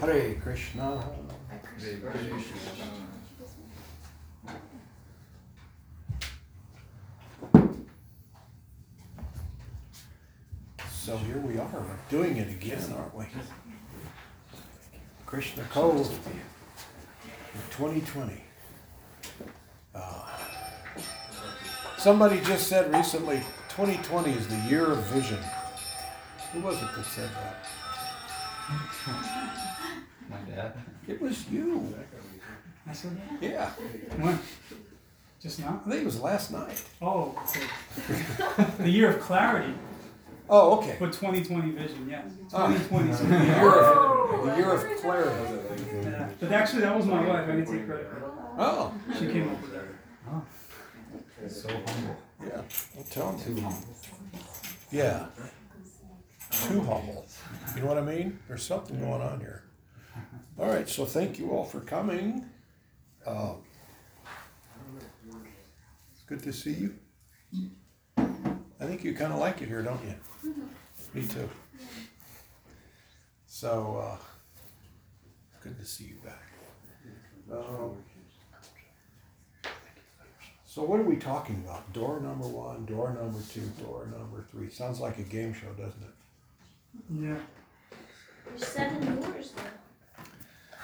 Hare Krishna. So here we are, we're doing it again, aren't we? Krishna Cove, 2020. Uh, somebody just said recently, 2020 is the year of vision. Who was it that said that? My dad. It was you. I said that? Yeah, When? Just now? I think it was last night. Oh, okay. the year of clarity, Oh, okay. but 2020 vision, yes. Ah. 2020. so The yeah. year of, the year of clarity. Yeah. But actually, that was my wife. I can take credit. for it. Oh, She came up with that. So humble. yeah, I'm telling you. Too humble. Yeah. Too humble. You know what I mean? There's something going on here. All right, so thank you all for coming. Um, it's good to see you. I think you kind of like it here, don't you? Me too. So, uh, good to see you back. Um, so what are we talking about? Door number one, door number two, door number three. Sounds like a game show, doesn't it? Yeah. There's seven doors though.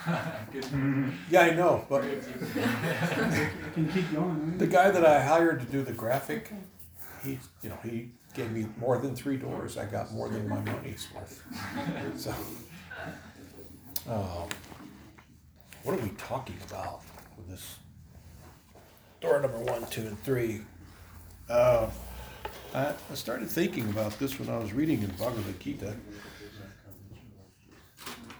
Yeah, I know, but can keep going. the Right? guy that I hired to do the graphic, he, you know, he gave me more than three doors. I got more than my money's worth. So, um, what are we talking about with this door number one, two, and three? Uh, I, I started thinking about this when I was reading in Bhagavad Gita.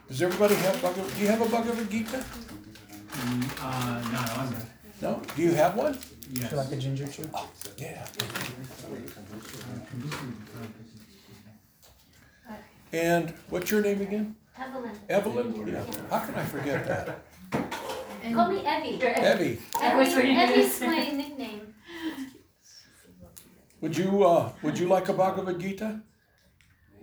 Does everybody have Bhagavad? Do you have a Bhagavad Gita? Uh, not on there. No. Do you have one? Yes. like a ginger chew? Yeah. And what's your name again? Evelyn. Evelyn? Yeah. How can I forget that? Call me Evie. Evie, Evie, was what you were Evie's my nickname. would you, uh, would you like a Bhagavad Gita?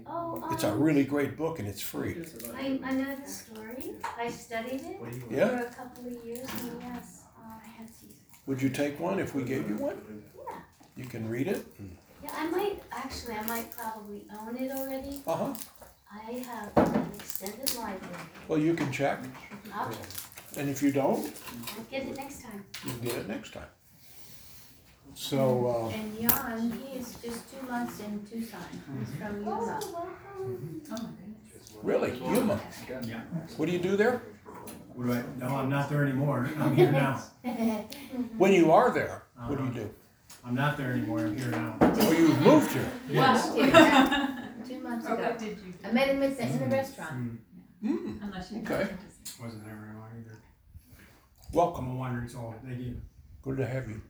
Oh, It's a um, really great book and it's free. I, I know the story. I studied it Yeah? for a couple of years, and yes, uh, I have to. Would you take one if we gave you one? Yeah, You can read it? yeah. I might actually. I might probably own it already. Uh-huh. I have an extended library. Well, you can check. I'll, check. And if you don't, I'll get it next time. you can get it next time. So, uh, And Jan, he is just two months in Tucson. He's mm-hmm. from Yuma. Oh, really, Yuma. Yeah. What do you do there? What do I, no, I'm not there anymore. I'm here now. When you are there, what do you do? Uh, I'm not there anymore. I'm here now. Oh, you moved here. Yes. Two months ago. I met him at the, in the mm-hmm. restaurant. Hmm, okay. Wasn't there very long either. Welcome. I'm a wandering soul. Thank you. Good to have you.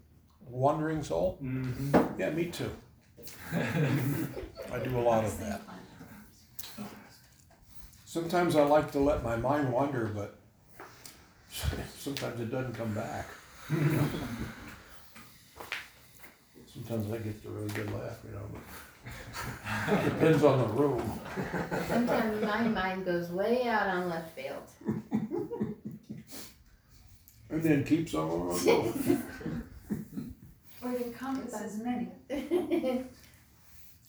Wandering soul? Mm-hmm. Yeah, me too. I do a lot of that. Sometimes I like to let my mind wander, but sometimes it doesn't come back. Sometimes I get the really good laugh, you know, but it depends on the room. Sometimes my mind goes way out on left field. And then keeps on going. Or you encompasses many.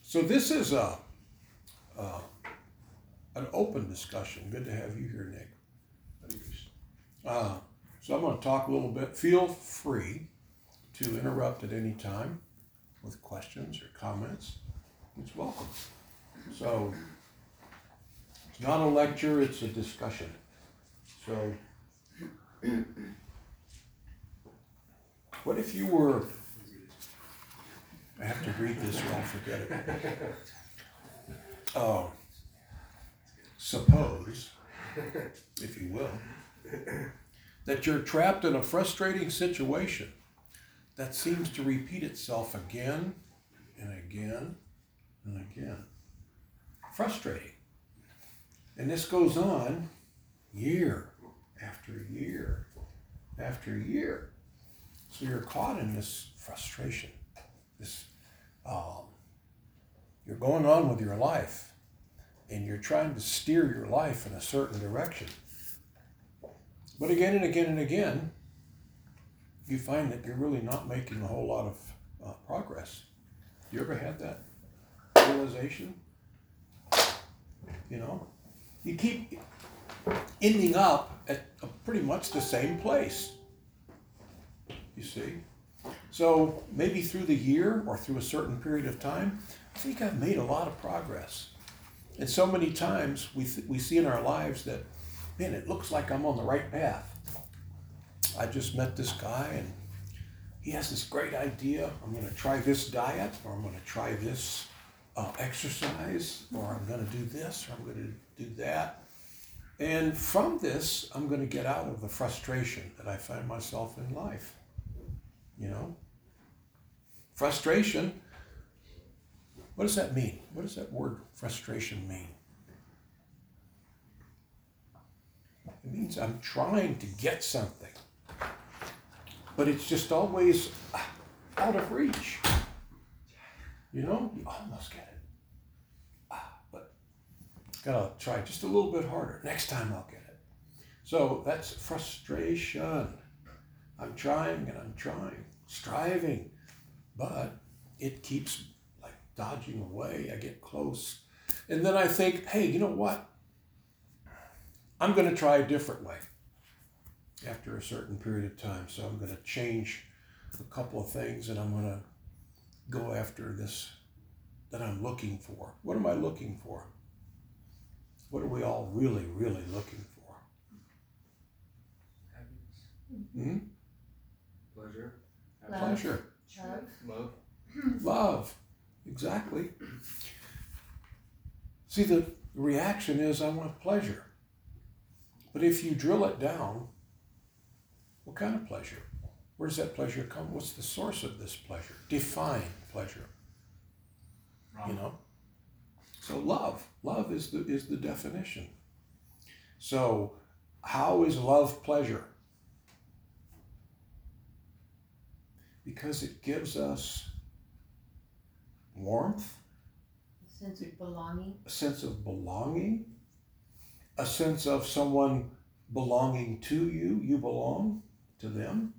So this is a, uh, an open discussion. Good to have you here, Nick. Uh, so I'm going to talk a little bit. Feel free to interrupt at any time with questions or comments. It's welcome. So it's not a lecture, it's a discussion. So what if you were, I have to read this or I'll forget it. Oh, suppose, if you will, that you're trapped in a frustrating situation that seems to repeat itself again and again and again. Frustrating. And this goes on year after year after year. So you're caught in this frustration, um, you're going on with your life and you're trying to steer your life in a certain direction But again and again and again, you find that you're really not making a whole lot of uh, progress. You ever had that realization? You know, you keep ending up at pretty much the same place. You see? So maybe through the year or through a certain period of time, I think I've made a lot of progress. And so many times we, th- we see in our lives that, man, it looks like I'm on the right path. I just met this guy and he has this great idea. I'm going to try this diet or I'm going to try this uh, exercise or I'm going to do this or I'm going to do that. And from this, I'm going to get out of the frustration that I find myself in life. You know? Frustration. What does that mean? What does that word frustration mean? It means I'm trying to get something, but it's just always out of reach. You know, you almost get it, Ah, but gotta try just a little bit harder. Next time I'll get it. So that's frustration. I'm trying and I'm trying, striving, but it keeps like dodging away. I get close. And then I think, hey, you know what? I'm going to try a different way after a certain period of time. So I'm going to change a couple of things and I'm going to go after this that I'm looking for. What am I looking for? What are we all really, really looking for? Happiness. Hmm? Pleasure. Love. Pleasure. Love. Love. Love. Exactly. See, the reaction is I want pleasure. But if you drill it down, what kind of pleasure? Where does that pleasure come? What's the source of this pleasure? Define pleasure. You know? So love. Love is the is the definition. So how is love pleasure? Because it gives us warmth, a Sense of belonging. a sense of belonging, a sense of someone belonging to you, you belong to them.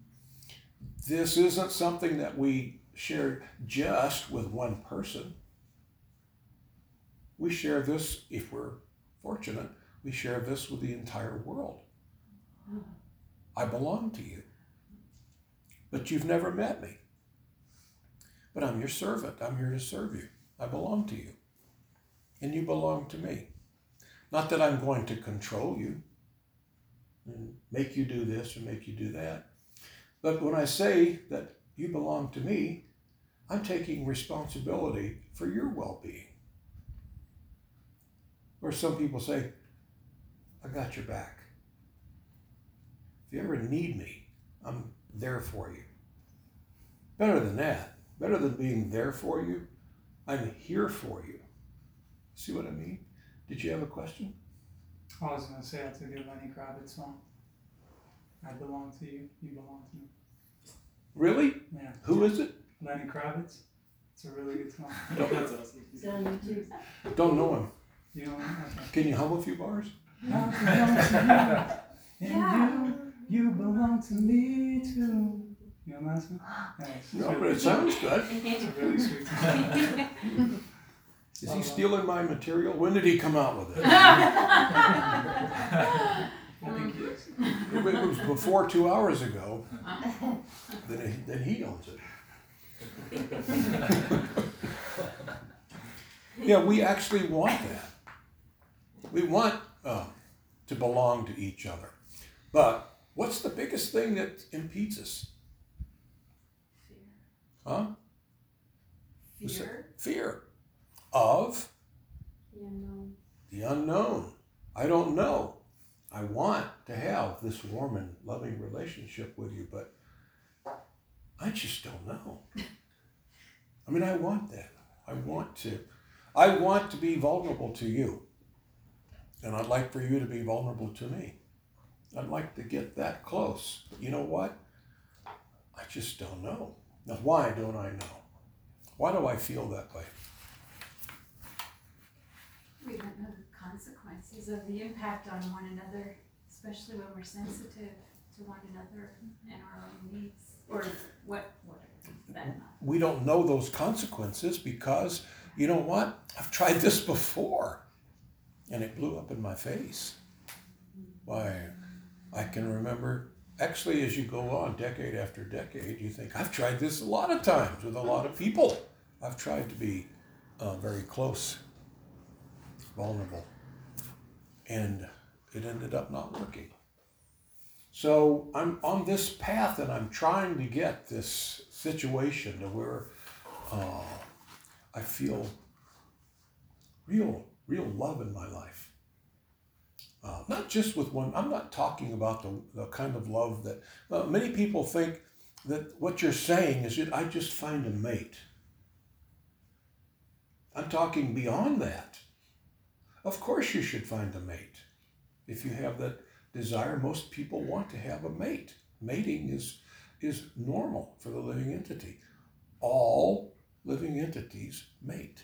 This isn't something that we share just with one person. We share this, if we're fortunate, we share this with the entire world. I belong to you. But you've never met me. But I'm your servant. I'm here to serve you. I belong to you and you belong to me. Not that I'm going to control you and make you do this or make you do that. But when I say that you belong to me, I'm taking responsibility for your well being. Or some people say, I got your back. If you ever need me, I'm there for you. Better than that, better than being there for you, I'm here for you. See what I mean? Did you have a question? I was gonna say that's a good Lenny Kravitz song. I belong to you, you belong to me. Really? Yeah. Who is it? Lenny Kravitz. It's a really good song. That's awesome. It's on YouTube. Don't know him. You know what? Okay. Can you hum a few bars? I belong to you, and you, you belong to me too. You know that song? Yeah, it's No, really- but it sounds good. It's a really sweet song. Is he stealing my material? When did he come out with it? I think he is. If it was before two hours ago, then he, then he owns it. yeah, we actually want that. We want uh, to belong to each other. But what's the biggest thing that impedes us? Huh? Fear, Fear of the unknown. the unknown. I don't know. I want to have this warm and loving relationship with you, but I just don't know. I mean, I want that. I want to. I want to be vulnerable to you. And I'd like for you to be vulnerable to me. I'd like to get that close. You know what? I just don't know. Now, why don't I know? Why do I feel that way? We don't know the consequences of the impact on one another, Especially when we're sensitive to one another and our own needs, or what, what, We don't know those consequences because, you know what? I've tried this before and it blew up in my face. Why, I can remember, actually, as you go on decade after decade, you think, I've tried this a lot of times with a lot of people. I've tried to be uh, very close, vulnerable, and it ended up not working. So I'm on this path and I'm trying to get this situation to where uh, I feel real, real love in my life. Uh, not just with one, I'm not talking about the, the kind of love that uh, many people think that what you're saying is that I just find a mate. I'm talking beyond that. Of course, you should find a mate. If you have that desire, most people want to have a mate. Mating is, is normal for the living entity. All living entities mate.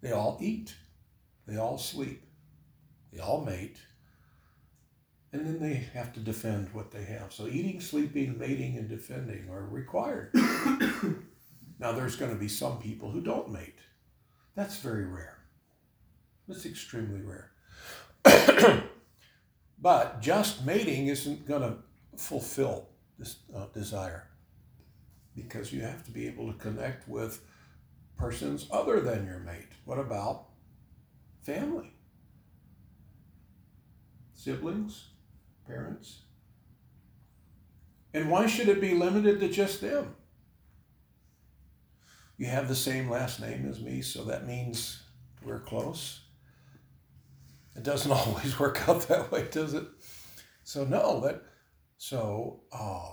They all eat. They all sleep. They all mate. And then they have to defend what they have. So eating, sleeping, mating, and defending are required. now, there's going to be some people who don't mate. That's very rare. That's extremely rare. but just mating isn't going to fulfill this uh, desire because you have to be able to connect with persons other than your mate. What about family? Siblings? Parents? And why should it be limited to just them? You have the same last name as me, so that means we're close. It doesn't always work out that way, does it? So no, that so uh,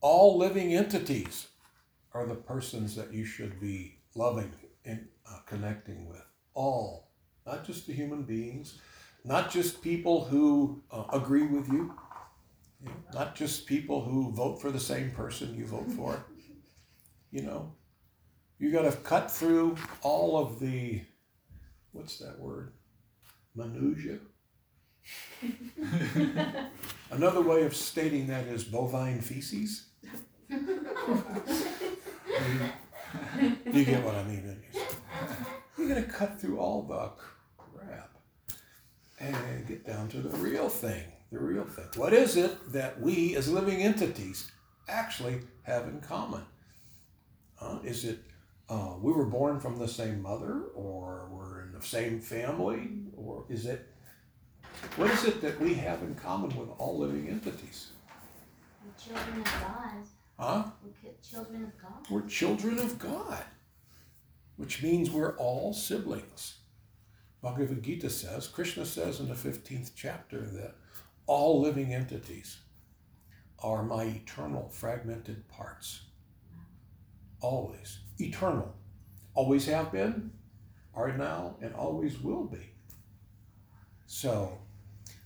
all living entities are the persons that you should be loving and uh, connecting with. All, not just the human beings, not just people who uh, agree with you, you know, not just people who vote for the same person you vote for. You know, you got to cut through all of the, what's that word? Minutia. Another way of stating that is bovine feces. you get what I mean, You're going to cut through all the crap and get down to the real thing. The real thing. What is it that we as living entities actually have in common? Uh, is it uh, we were born from the same mother, or we're in the same family, or is it what is it that we have in common with all living entities? We're children of God. Huh? We're children of God. We're children of God, which means we're all siblings. Bhagavad Gita says, Krishna says in the 15th chapter that all living entities are my eternal fragmented parts. Always. Eternal. Always have been, are now, and always will be. So,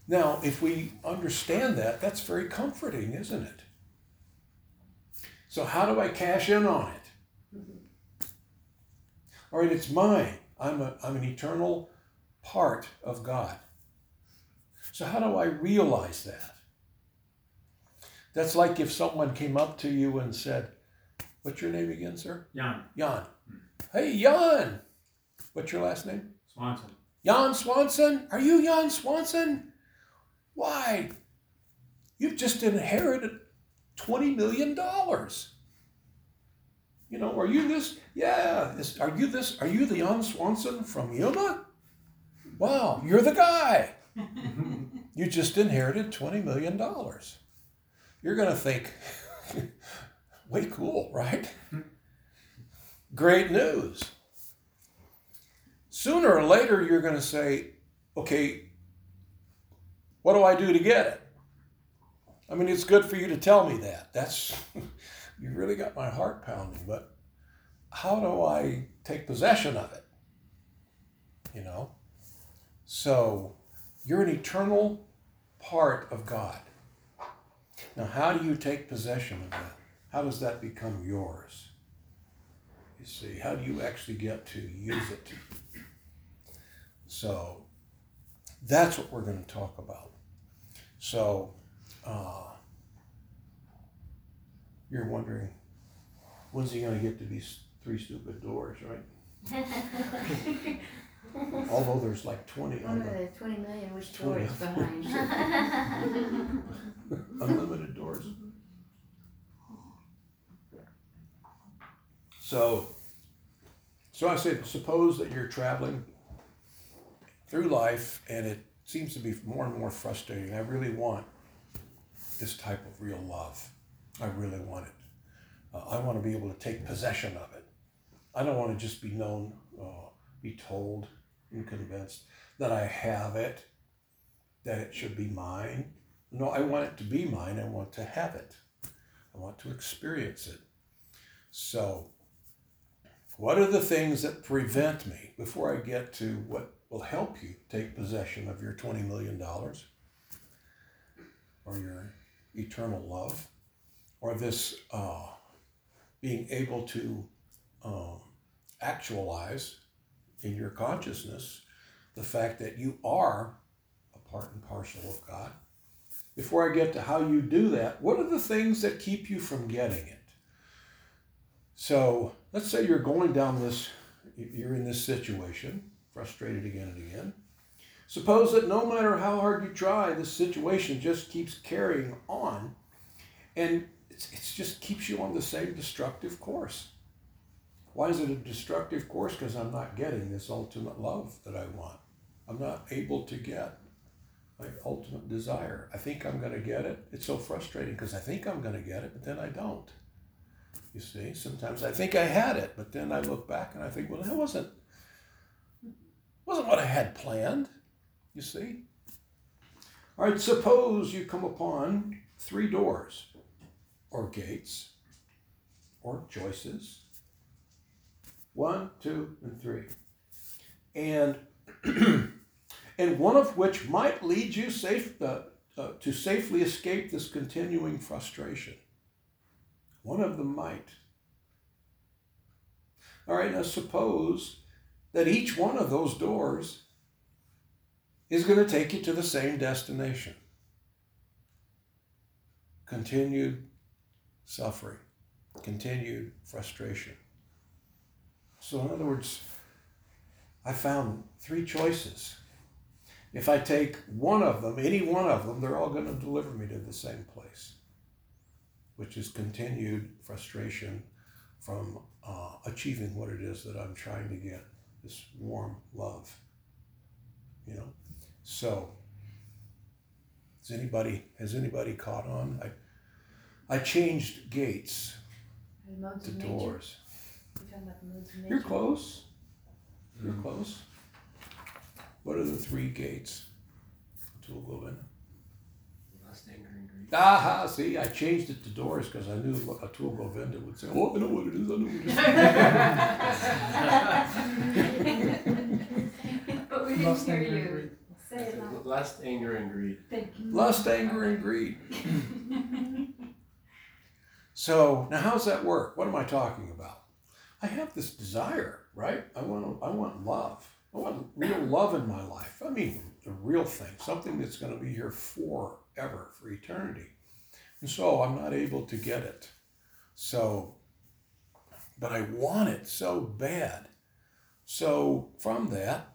now if we understand that, that's very comforting, isn't it? So, how do I cash in on it? All right, it's mine. I'm, a, I'm an eternal part of God. So, how do I realize that? That's like if someone came up to you and said, What's your name again, sir? Jan Jan. Hey, Jan. What's your last name? Swanson. Jan Swanson? Are you Jan Swanson? Why? You've just inherited $20 million. You know, are you this? Yeah. This, are you this? Are you the Jan Swanson from Yuma? Wow, you're the guy. you just inherited $20 million. You're going to think, way cool, right? Great news. Sooner or later, you're going to say, okay, what do I do to get it? I mean, it's good for you to tell me that. That's, you really got my heart pounding, but how do I take possession of it? You know? So, you're an eternal part of God. Now, how do you take possession of that? How does that become yours? You see, how do you actually get to use it? So that's what we're going to talk about. So uh, you're wondering when's he going to get to these three stupid doors, right? Although there's like 20 One of of them, the twenty million, which door is Twenty. behind? unlimited doors. So, so I said, suppose that you're traveling through life and it seems to be more and more frustrating. I really want this type of real love. I really want it. Uh, I want to be able to take possession of it. I don't want to just be known, uh, be told, and convinced that I have it, that it should be mine. No, I want it to be mine. I want to have it. I want to experience it. So, what are the things that prevent me before I get to what will help you take possession of your $20 million or your eternal love or this uh, being able to um, actualize in your consciousness the fact that you are a part and parcel of God? Before I get to how you do that, what are the things that keep you from getting it? So let's say you're going down this, you're in this situation, frustrated again and again. Suppose that no matter how hard you try, this situation just keeps carrying on and it's, it's just keeps you on the same destructive course. Why is it a destructive course? Because I'm not getting this ultimate love that I want. I'm not able to get my ultimate desire. I think I'm going to get it. It's so frustrating because I think I'm going to get it, but then I don't. You see, sometimes I think I had it, but then I look back and I think, well, that wasn't wasn't what I had planned. You see. All right, suppose you come upon three doors, or gates, or choices. One, two, and three, and and one of which might lead you safe uh, uh, to safely escape this continuing frustration. One of them might. All right, now suppose that each one of those doors is going to take you to the same destination continued suffering, continued frustration. So, in other words, I found three choices. If I take one of them, any one of them, they're all going to deliver me to the same place, which is continued frustration from uh, achieving what it is that I'm trying to get this warm love. You know? So, has anybody has anybody caught on? I I changed gates The to doors. You're talking about the modes of You're nature. close. You're hmm. close. What are the three gates to Govinda? Lust, anger, and greed. Aha, see, I changed it to doors because I knew what Atul Govinda would say. Oh, I know what it is. I know what it is. But we didn't Lust, hear anger, and you. greed. Say it. Lust, anger, and greed. Thank you. Lust, anger, and greed. So now, how's that work? What am I talking about? I have this desire, right? I want, I want love. I want real love in my life. I mean, the real thing, something that's going to be here forever, for eternity. And so I'm not able to get it. So, but I want it so bad. So from that,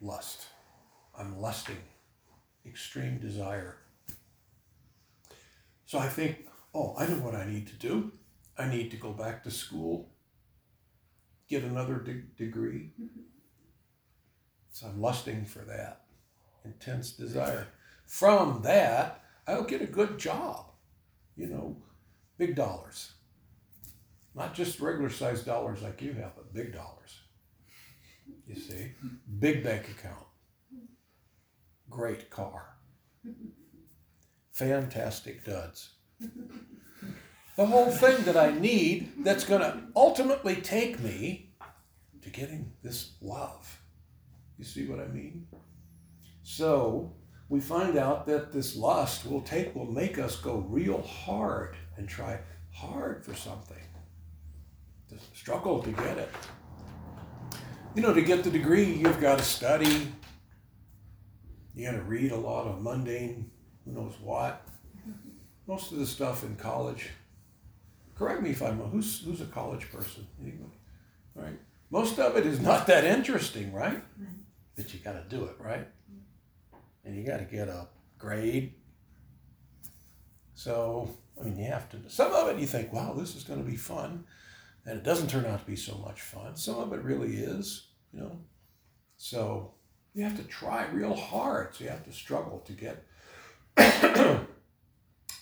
lust. I'm lusting, extreme desire. So I think, oh, I know what I need to do. I need to go back to school, get another de- degree. So I'm lusting for that intense desire. From that, I'll get a good job, you know, big dollars. Not just regular sized dollars like you have, but big dollars. You see, big bank account, great car, fantastic duds. The whole thing that I need that's going to ultimately take me to getting this love. You see what I mean? So we find out that this lust will take will make us go real hard and try hard for something. To struggle to get it. you know, to get the degree, you've got to study. You got to read a lot of mundane, who knows what. Most of the stuff in college. Correct me if I'm wrong. Who's who's a college person? Anybody? Right. Most of it is not that interesting, right? But you got to do it, right? And you got to get a grade. So I mean, you have to. Some of it you think, wow, this is going to be fun, and it doesn't turn out to be so much fun. Some of it really is, you know. So you have to try real hard. So you have to struggle to get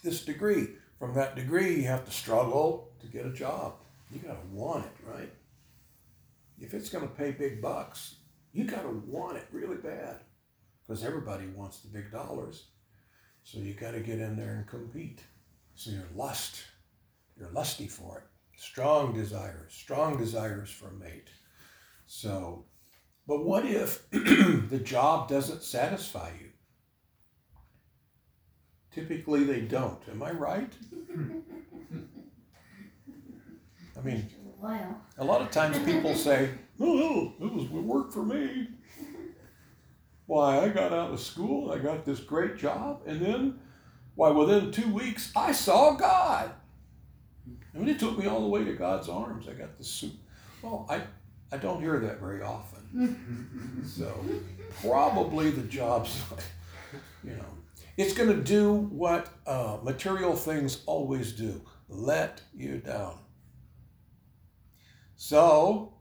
this degree. From that degree, you have to struggle to get a job. You got to want it, right? If it's going to pay big bucks, you got to want it really bad because everybody wants the big dollars. So you got to get in there and compete. So you're lust, you're lusty for it. Strong desires, strong desires for a mate. So, but what if the job doesn't satisfy you? Typically, they don't. Am I right? I mean, A a lot of times people say, "Oh, it was it worked for me." Why? I got out of school, I got this great job, and then, why? Within two weeks, I saw God. I mean, it took me all the way to God's arms. I got the suit. Well, I I don't hear that very often. so probably the job's, you know, it's going to do what uh, material things always do: let you down. So,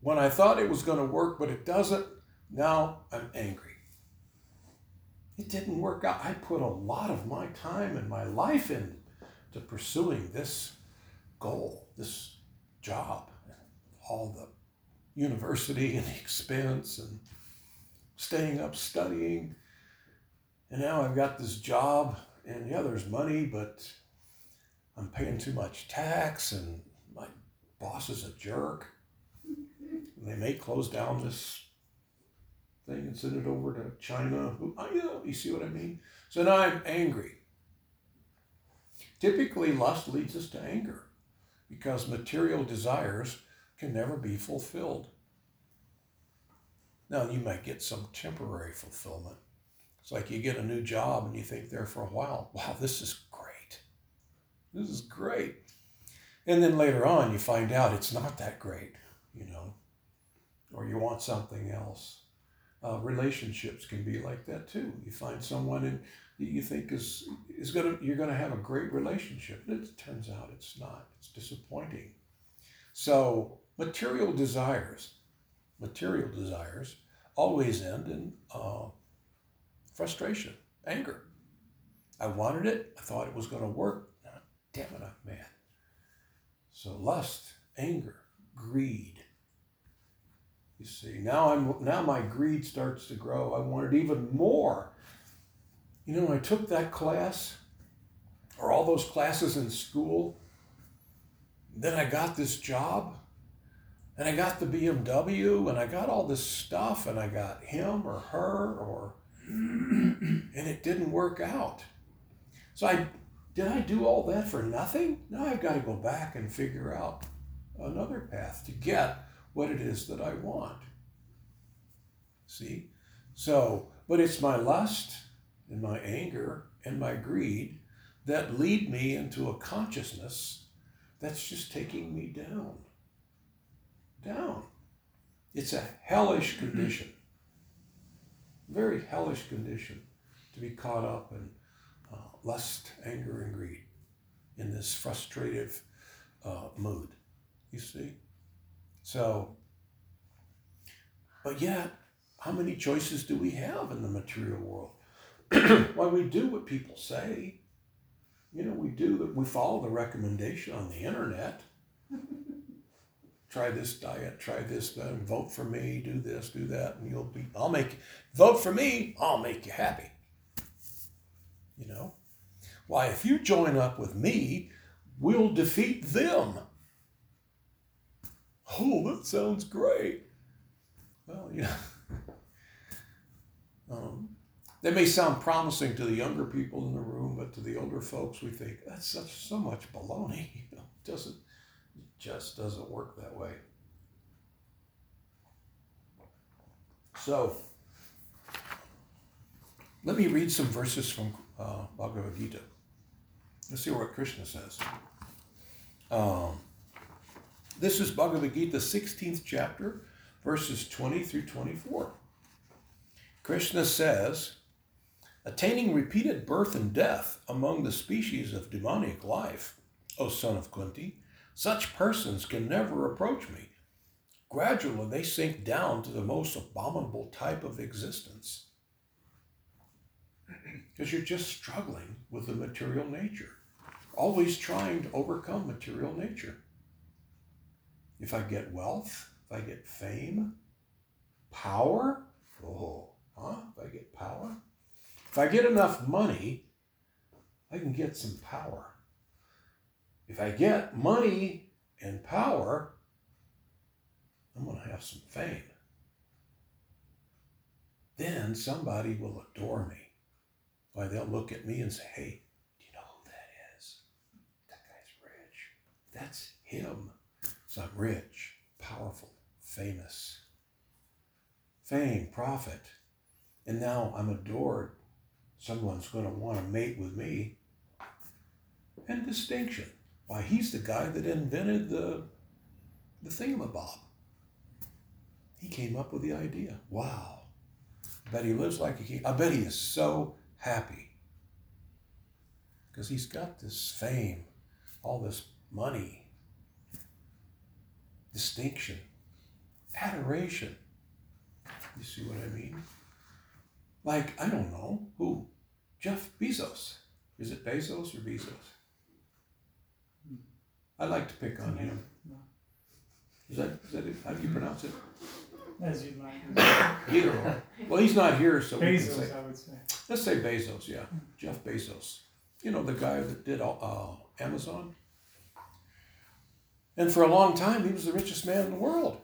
when I thought it was going to work, but it doesn't, now I'm angry. It didn't work out. I put a lot of my time and my life into pursuing this goal, this job, all the university and the expense and staying up studying. And now I've got this job, and yeah, there's money, but I'm paying too much tax and my boss is a jerk. And They may close down this thing and send it over to China. You you see what I mean? So now I'm angry. Typically, lust leads us to anger because material desires can never be fulfilled. Now, you might get some temporary fulfillment. It's like you get a new job and you think there for a while, wow, this is great. This is great. And then later on, you find out it's not that great, you know, or you want something else. Uh, relationships can be like that too. You find someone and you think is is gonna you're gonna have a great relationship. And It turns out it's not. It's disappointing. So material desires, material desires, always end in uh, frustration, anger. I wanted it. I thought it was going to work. Damn it, I'm mad. So lust, anger, greed. You see, now I'm now my greed starts to grow. I wanted even more. You know, I took that class or all those classes in school. Then I got this job and I got the BMW and I got all this stuff and I got him or her or and it didn't work out. So I did I do all that for nothing? Now I've got to go back and figure out another path to get what it is that I want. See? So, but it's my lust and my anger and my greed that lead me into a consciousness that's just taking me down. Down. It's a hellish condition. Very hellish condition to be caught up in uh, lust, anger, and greed in this frustrative uh, mood. You see? So, but yet, how many choices do we have in the material world? Why we do what people say. You know, we do that. We follow the recommendation on the internet. Try this diet, try this, then vote for me, do this, do that, and you'll be. I'll make vote for me. I'll make you happy. You know, why if you join up with me, we'll defeat them. Oh, that sounds great. Well, you know, um, they may sound promising to the younger people in the room, but to the older folks, we think that's such so much baloney. You know, doesn't just doesn't work that way. So, let me read some verses from uh, Bhagavad Gita. Let's see what Krishna says. Um, this is Bhagavad Gita, 16th chapter, verses 20 through 24. Krishna says, Attaining repeated birth and death among the species of demonic life, O son of Kunti, such persons can never approach me. Gradually, they sink down to the most abominable type of existence. Because you're just struggling with the material nature, always trying to overcome material nature. If I get wealth, if I get fame, power, oh, huh? If I get power, if I get enough money, I can get some power. If I get money and power, I'm going to have some fame. Then somebody will adore me. Why, they'll look at me and say, hey, do you know who that is? That guy's rich. That's him. So I'm rich, powerful, famous. Fame, profit. And now I'm adored. Someone's going to want to mate with me. And distinction. Why, he's the guy that invented the, the thingamabob. He came up with the idea. Wow. I bet he lives like a king. I bet he is so happy. Because he's got this fame, all this money, distinction, adoration. You see what I mean? Like, I don't know, who? Jeff Bezos. Is it Bezos or Bezos? I like to pick on him. Is that, is that it? How do you pronounce it? As you like. Either or. Well, he's not here, so we can say. Bezos, I would say. Let's say Bezos, yeah. Jeff Bezos. You know, the guy that did uh, Amazon. And for a long time, he was the richest man in the world.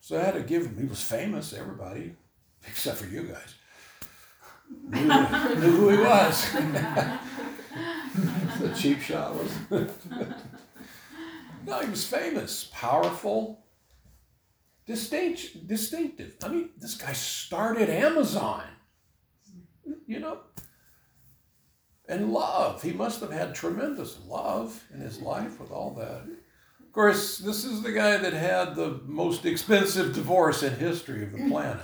So I had to give him, he was famous, everybody, except for you guys, knew, knew who he was. the cheap shot was. no, he was famous, powerful, distinct, distinctive. I mean, this guy started Amazon. You know, and love. He must have had tremendous love in his life with all that. Of course, this is the guy that had the most expensive divorce in history of the planet.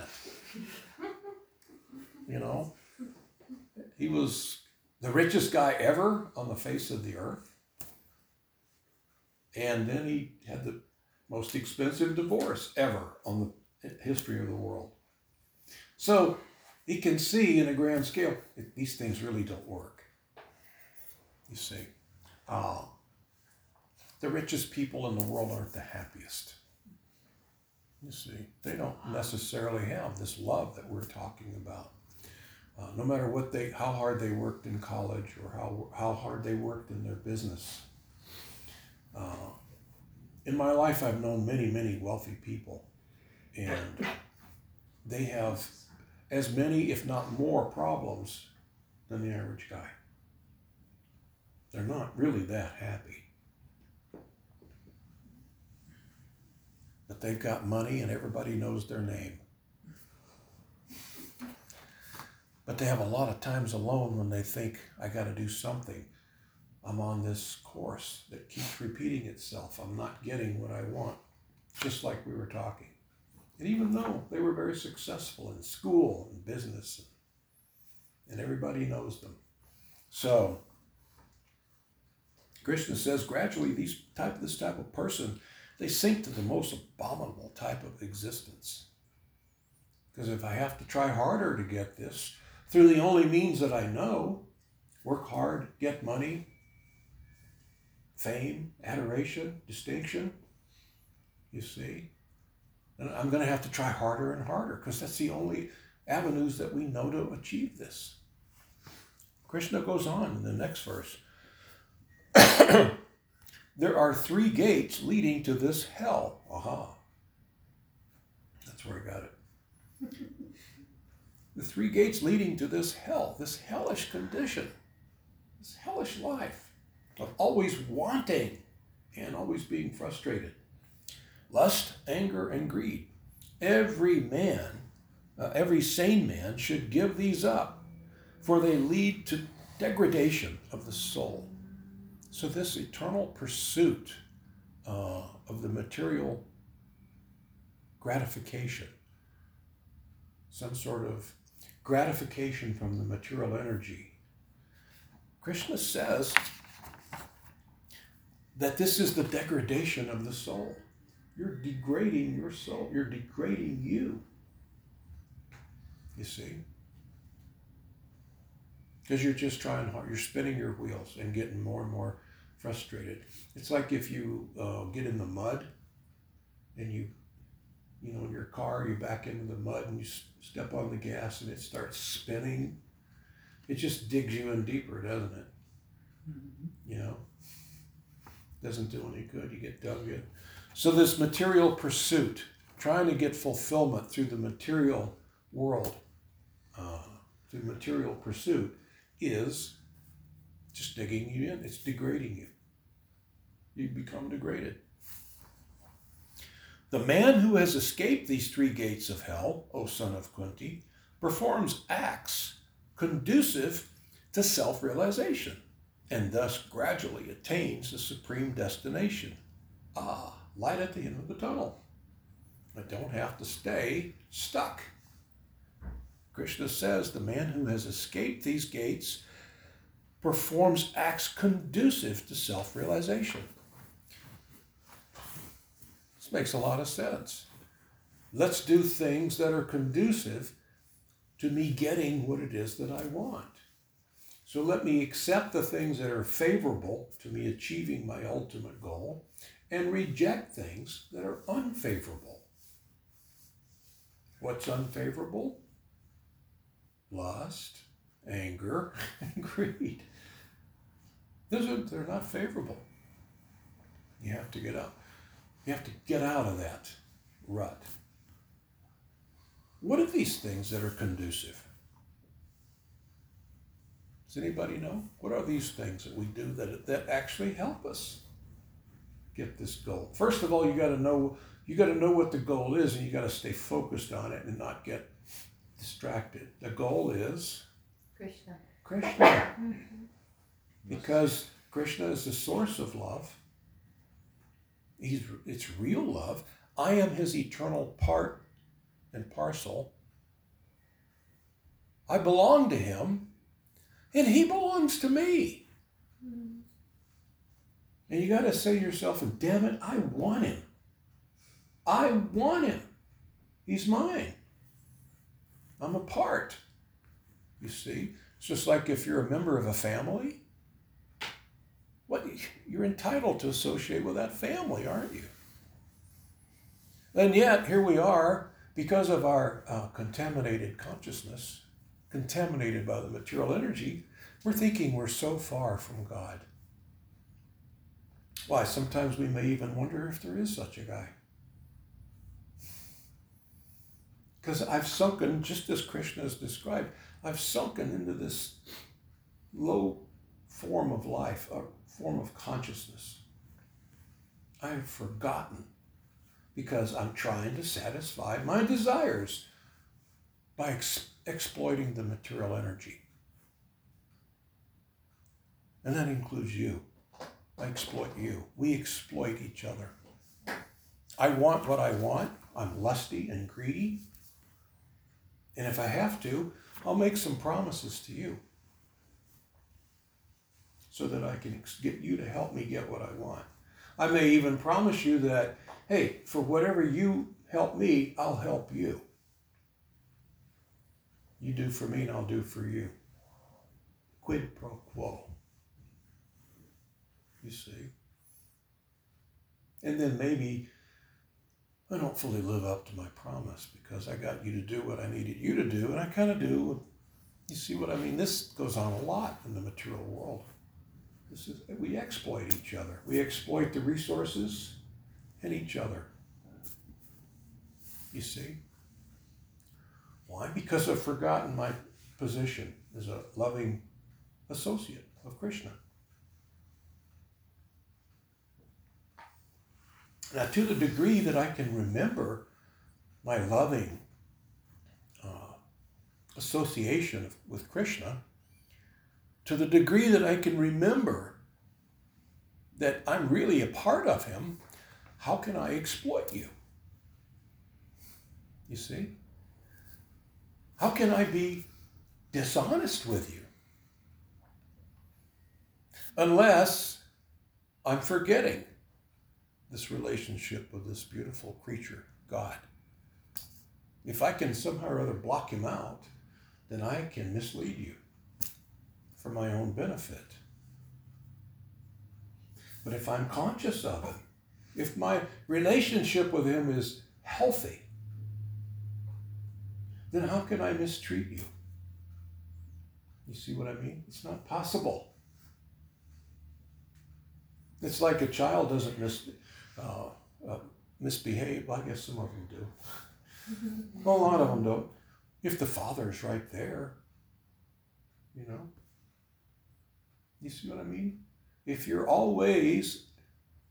You know, he was the richest guy ever on the face of the earth. And then he had the most expensive divorce ever on the history of the world. So he can see in a grand scale, that these things really don't work. You see, uh, the richest people in the world aren't the happiest. You see, they don't necessarily have this love that we're talking about. Uh, no matter what they, how hard they worked in college or how, how hard they worked in their business. Uh, in my life, I've known many, many wealthy people, and they have as many, if not more, problems than the average guy. They're not really that happy. But they've got money and everybody knows their name. But they have a lot of times alone when they think, I got to do something. I'm on this course that keeps repeating itself. I'm not getting what I want. Just like we were talking. And even though they were very successful in school and business, and everybody knows them. So, Krishna says gradually these type this type of person they sink to the most abominable type of existence. Because if I have to try harder to get this through the only means that I know, work hard, get money, fame, adoration, distinction, you see, and I'm going to have to try harder and harder because that's the only avenues that we know to achieve this. Krishna goes on in the next verse. there are three gates leading to this hell. Aha. That's where I got it. The three gates leading to this hell, this hellish condition, this hellish life of always wanting and always being frustrated. lust, anger, and greed. Every man, uh, every sane man should give these up, for they lead to degradation of the soul. So, this eternal pursuit uh, of the material gratification, some sort of gratification from the material energy. Krishna says that this is the degradation of the soul. You're degrading your soul, you're degrading you. You see? Because you're just trying hard, you're spinning your wheels and getting more and more frustrated. It's like if you uh, get in the mud and you, you know, in your car, you back into the mud and you step on the gas and it starts spinning. It just digs you in deeper, doesn't it? You know, doesn't do any good. You get dug in. So this material pursuit, trying to get fulfillment through the material world, uh, through material pursuit, is just digging you in. It's degrading you. You become degraded. The man who has escaped these three gates of hell, O son of Kunti, performs acts conducive to self realization and thus gradually attains the supreme destination. Ah, light at the end of the tunnel. I don't have to stay stuck. Krishna says the man who has escaped these gates performs acts conducive to self realization. This makes a lot of sense. Let's do things that are conducive to me getting what it is that I want. So let me accept the things that are favorable to me achieving my ultimate goal and reject things that are unfavorable. What's unfavorable? Lust, anger, and greed. Those are, they're not favorable. You have to get up. You have to get out of that rut. What are these things that are conducive? Does anybody know? What are these things that we do that, that actually help us get this goal? First of all, you got to know you got to know what the goal is, and you got to stay focused on it and not get distracted. The goal is Krishna. Krishna, mm-hmm. because Krishna is the source of love. He's it's real love. I am His eternal part and parcel. I belong to Him and he belongs to me. And you got to say to yourself, damn it, I want him. I want him. He's mine. I'm a part. You see? It's just like if you're a member of a family. What you're entitled to associate with that family, aren't you? And yet, here we are, because of our uh, contaminated consciousness, contaminated by the material energy, we're thinking we're so far from God. Why, sometimes we may even wonder if there is such a guy. Because I've sunken, just as Krishna has described, I've sunken into this low form of life, a form of consciousness. I've forgotten because I'm trying to satisfy my desires by ex- exploiting the material energy. And that includes you. I exploit you. We exploit each other. I want what I want. I'm lusty and greedy. And if I have to, I'll make some promises to you so that I can get you to help me get what I want. I may even promise you that, hey, for whatever you help me, I'll help you. You do for me and I'll do for you. Quid pro quo. You see? And then maybe I don't fully live up to my promise because I got you to do what I needed you to do, and I kind of do. You see what I mean? This goes on a lot in the material world. This is we exploit each other. We exploit the resources and each other. You see? Why? Because I've forgotten my position as a loving associate of Krishna. Now, to the degree that I can remember my loving uh, association with Krishna, to the degree that I can remember that I'm really a part of him, how can I exploit you? You see? How can I be dishonest with you? Unless I'm forgetting this relationship with this beautiful creature, God. If I can somehow or other block him out, then I can mislead you for my own benefit. But if I'm conscious of it, if my relationship with him is healthy, then how can I mistreat you? You see what I mean? It's not possible. It's like a child doesn't mis, uh, uh, misbehave. Well, I guess some of them do. A lot of them don't. If the father's right there, you know. You see what I mean? If you're always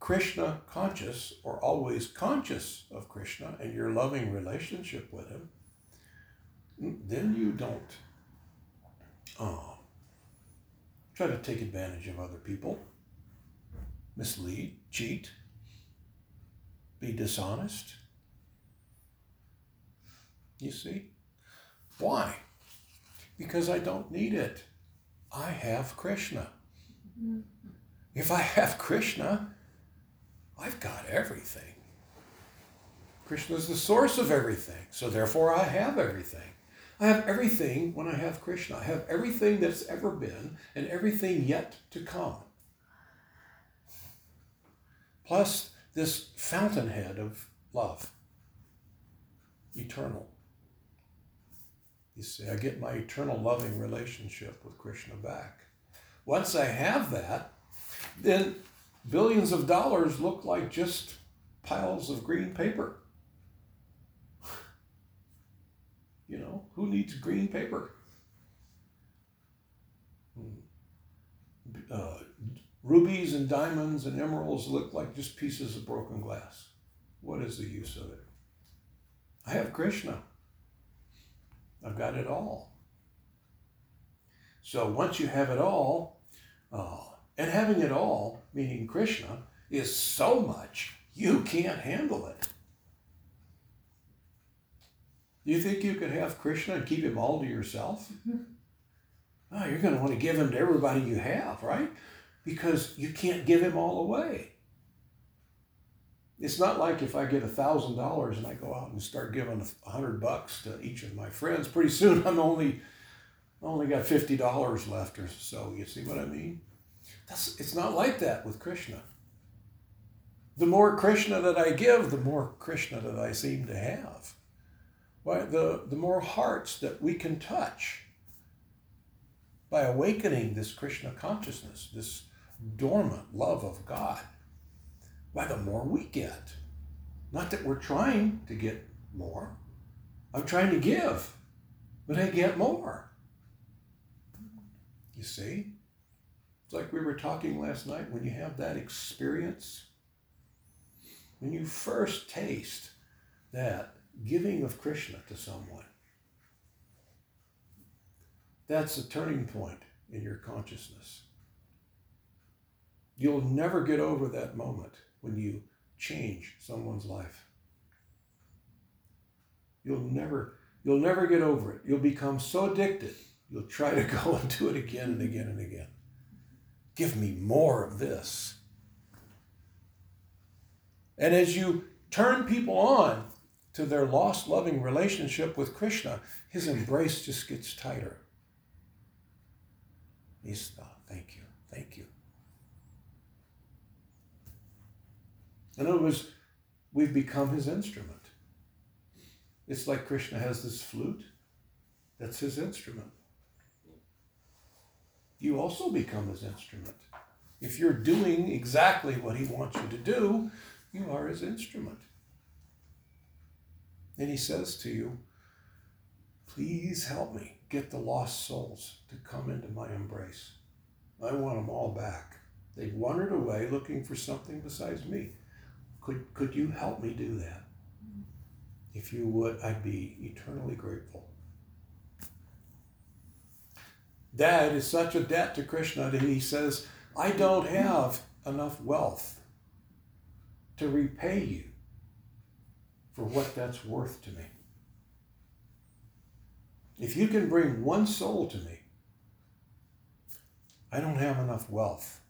Krishna conscious or always conscious of Krishna and your loving relationship with him, then you don't uh, try to take advantage of other people, mislead, cheat, be dishonest. You see? Why? Because I don't need it. I have Krishna. If I have Krishna, I've got everything. Krishna is the source of everything, so therefore I have everything. I have everything when I have Krishna. I have everything that's ever been and everything yet to come. Plus, this fountainhead of love, eternal. You see, I get my eternal loving relationship with Krishna back. Once I have that, then billions of dollars look like just piles of green paper. You know, who needs green paper? Uh, rubies and diamonds and emeralds look like just pieces of broken glass. What is the use of it? I have Krishna. I've got it all. So once you have it all, uh, and having it all, meaning Krishna, is so much you can't handle it. You think you could have Krishna and keep him all to yourself? Oh, you're going to want to give him to everybody you have, right? Because you can't give him all away. It's not like if I get a thousand dollars and I go out and start giving a hundred bucks to each of my friends. Pretty soon, I'm only only got fifty dollars left or so. You see what I mean? That's it's not like that with Krishna. The more Krishna that I give, the more Krishna that I seem to have. Why the, the more hearts that we can touch by awakening this Krishna consciousness, this dormant love of God, why the more we get. Not that we're trying to get more. I'm trying to give, but I get more. You see? It's like we were talking last night when you have that experience, when you first taste that giving of Krishna to someone. That's a turning point in your consciousness. You'll never get over that moment when you change someone's life. You'll never you'll never get over it. You'll become so addicted, you'll try to go and do it again and again and again. Give me more of this. And as you turn people on to their lost loving relationship with Krishna, his embrace just gets tighter. He's, oh, thank you, thank you. In other words, we've become his instrument. It's like Krishna has this flute, that's his instrument. You also become his instrument. If you're doing exactly what he wants you to do, you are his instrument. And he says to you, Please help me get the lost souls to come into my embrace. I want them all back. They've wandered away looking for something besides me. Could, could you help me do that? If you would, I'd be eternally grateful. Dad is such a debt to Krishna that he says, I don't have enough wealth to repay you for what that's worth to me. If you can bring one soul to me, I don't have enough wealth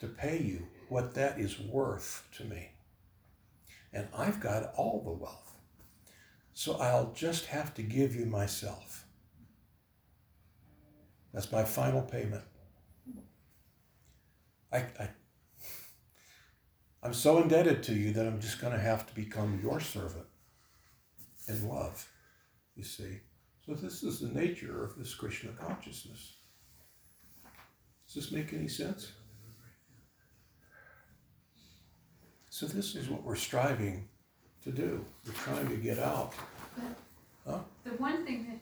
to pay you what that is worth to me. And I've got all the wealth. So I'll just have to give you myself. That's my final payment. I, I, I'm so indebted to you that I'm just going to have to become your servant in love, you see. So this is the nature of this Krishna consciousness. Does this make any sense? So this is what we're striving to do. We're trying to get out. The one thing that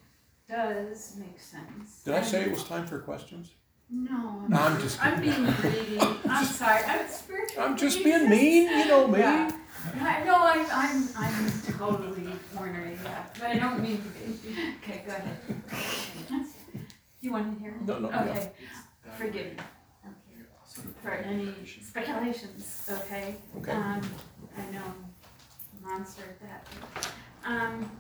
does make sense. Did I say it was time for questions? No, I'm, No, I'm just I'm kidding. being greedy. I'm sorry. I'm spiritual. I'm just being mean, you know me. Yeah. I, no, I'm, I'm, I'm totally ornery, yeah, but I don't mean to be. Okay, go ahead. You want to hear? No, no, yeah. Okay, forgive me for any speculations, okay? Okay. Um, I know monster at that. Um,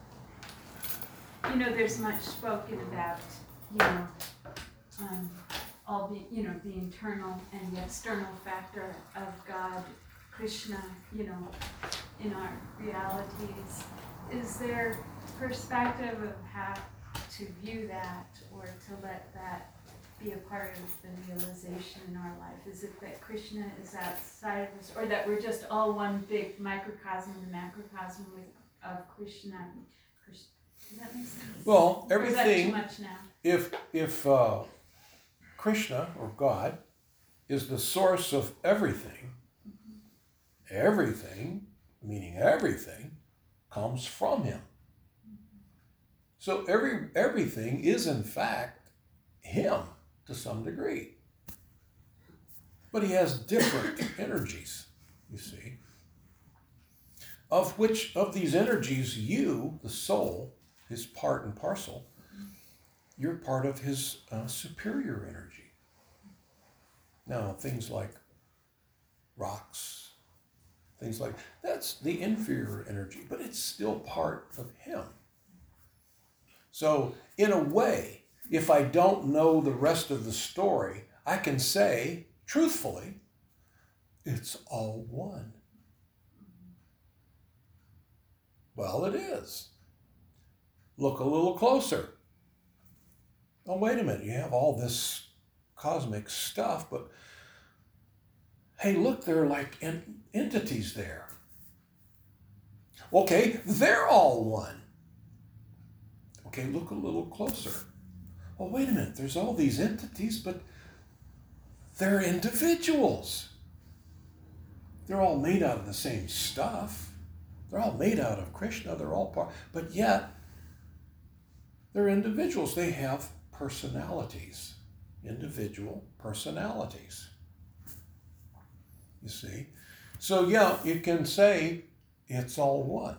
you know, there's much spoken about, you know, um, all the, you know, the internal and the external factor of God, Krishna, you know, in our realities. Is there perspective of how to view that or to let that be a part of the realization in our life? Is it that Krishna is outside of us, or that we're just all one big microcosm, and macrocosm with, of Krishna? Krish- Does that make sense? Well, Or is that too everything, much now? if, if uh, Krishna or God is the source of everything, everything, meaning everything, comes from Him. So every everything is in fact Him to some degree. But He has different energies, you see. Of which of these energies you, the soul, is part and parcel you're part of his uh, superior energy. Now, things like rocks, things like that's the inferior energy, but it's still part of him. So, in a way, if I don't know the rest of the story, I can say truthfully, it's all one. Well, it is. Look a little closer. Oh, wait a minute, you have all this cosmic stuff, but hey, look, there are like en- entities there. Okay, they're all one. Okay, look a little closer. Oh, wait a minute, there's all these entities, but they're individuals. They're all made out of the same stuff. They're all made out of Krishna, they're all part, but yet they're individuals. They have personalities, individual personalities. You see? So, yeah, you can say it's all one.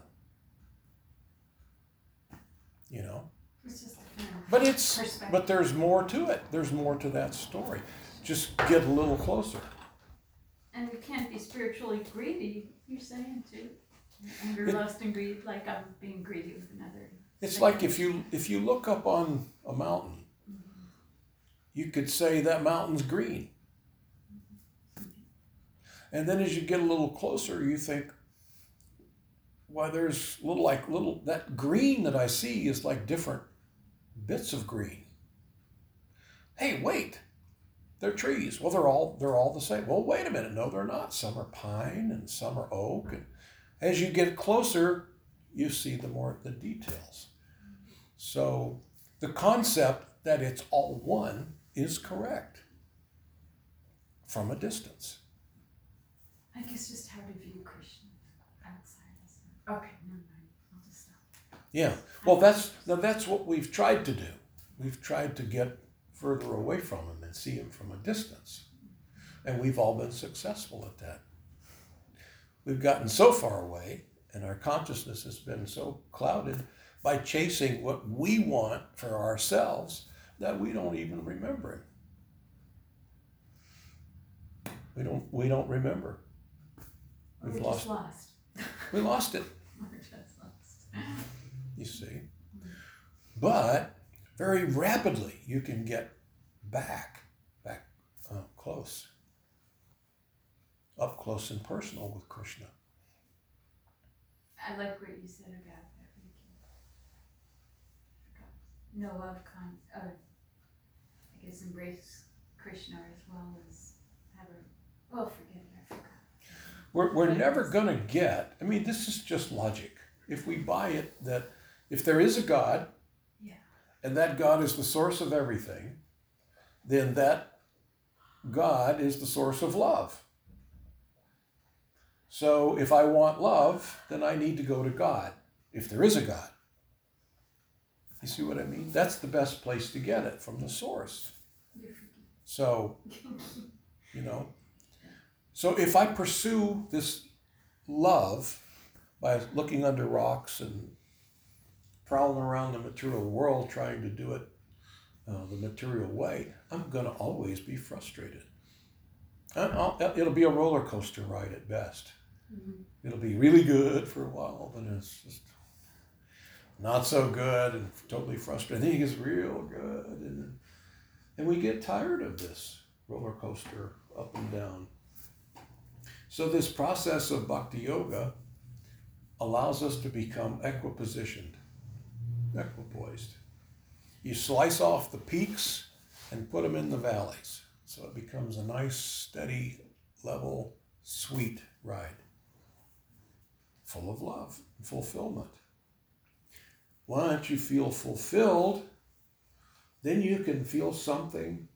You know? It's just a kind of But it's but there's more to it. There's more to that story. Just get a little closer. And we can't be spiritually greedy, you're saying too. It- lust, and greed, like I'm being greedy with another. It's like if you if you look up on a mountain, you could say that mountain's green. And then as you get a little closer, you think, why there's little like little that green that I see is like different bits of green. Hey, wait. They're trees. Well, they're all they're all the same. Well, wait a minute. No, they're not. Some are pine and some are oak. And as you get closer, you see the more the details. So the concept that it's all one is correct from a distance. I guess just how to view Krishna outside us. Okay, never mind. I'll just stop. Yeah. Well, that's now that's what we've tried to do. We've tried to get further away from him and see him from a distance, and we've all been successful at that. we've gotten so far away and our consciousness has been so clouded by chasing what we want for ourselves that we don't even remember him. We don't we don't remember. We've we're lost lost. we lost it, We're just lost. you see. But very rapidly you can get back, back uh, close, up close and personal with Krishna. I like what you said about that. can- No love con, uh, I guess embrace Krishna as well as have a, well, forget it, I forgot. We're, we're never going to get, I mean, this is just logic. If we buy it that if there is a God, Yeah. and that God is the source of everything, then that God is the source of love. So if I want love, then I need to go to God, if there is a God. You see what I mean? That's the best place to get it from the source. So, you know, so if I pursue this love by looking under rocks and prowling around the material world trying to do it uh, the material way, I'm going to always be frustrated. I'll, it'll be a roller coaster ride at best. It'll be really good for a while, then it's just not so good and totally frustrating. Then it gets real good, and and we get tired of this roller coaster up and down. So this process of bhakti yoga allows us to become equipositioned, equipoised. You slice off the peaks and put them in the valleys. So it becomes a nice, steady, level, sweet ride, full of love and fulfillment. Once you feel fulfilled, then you can feel something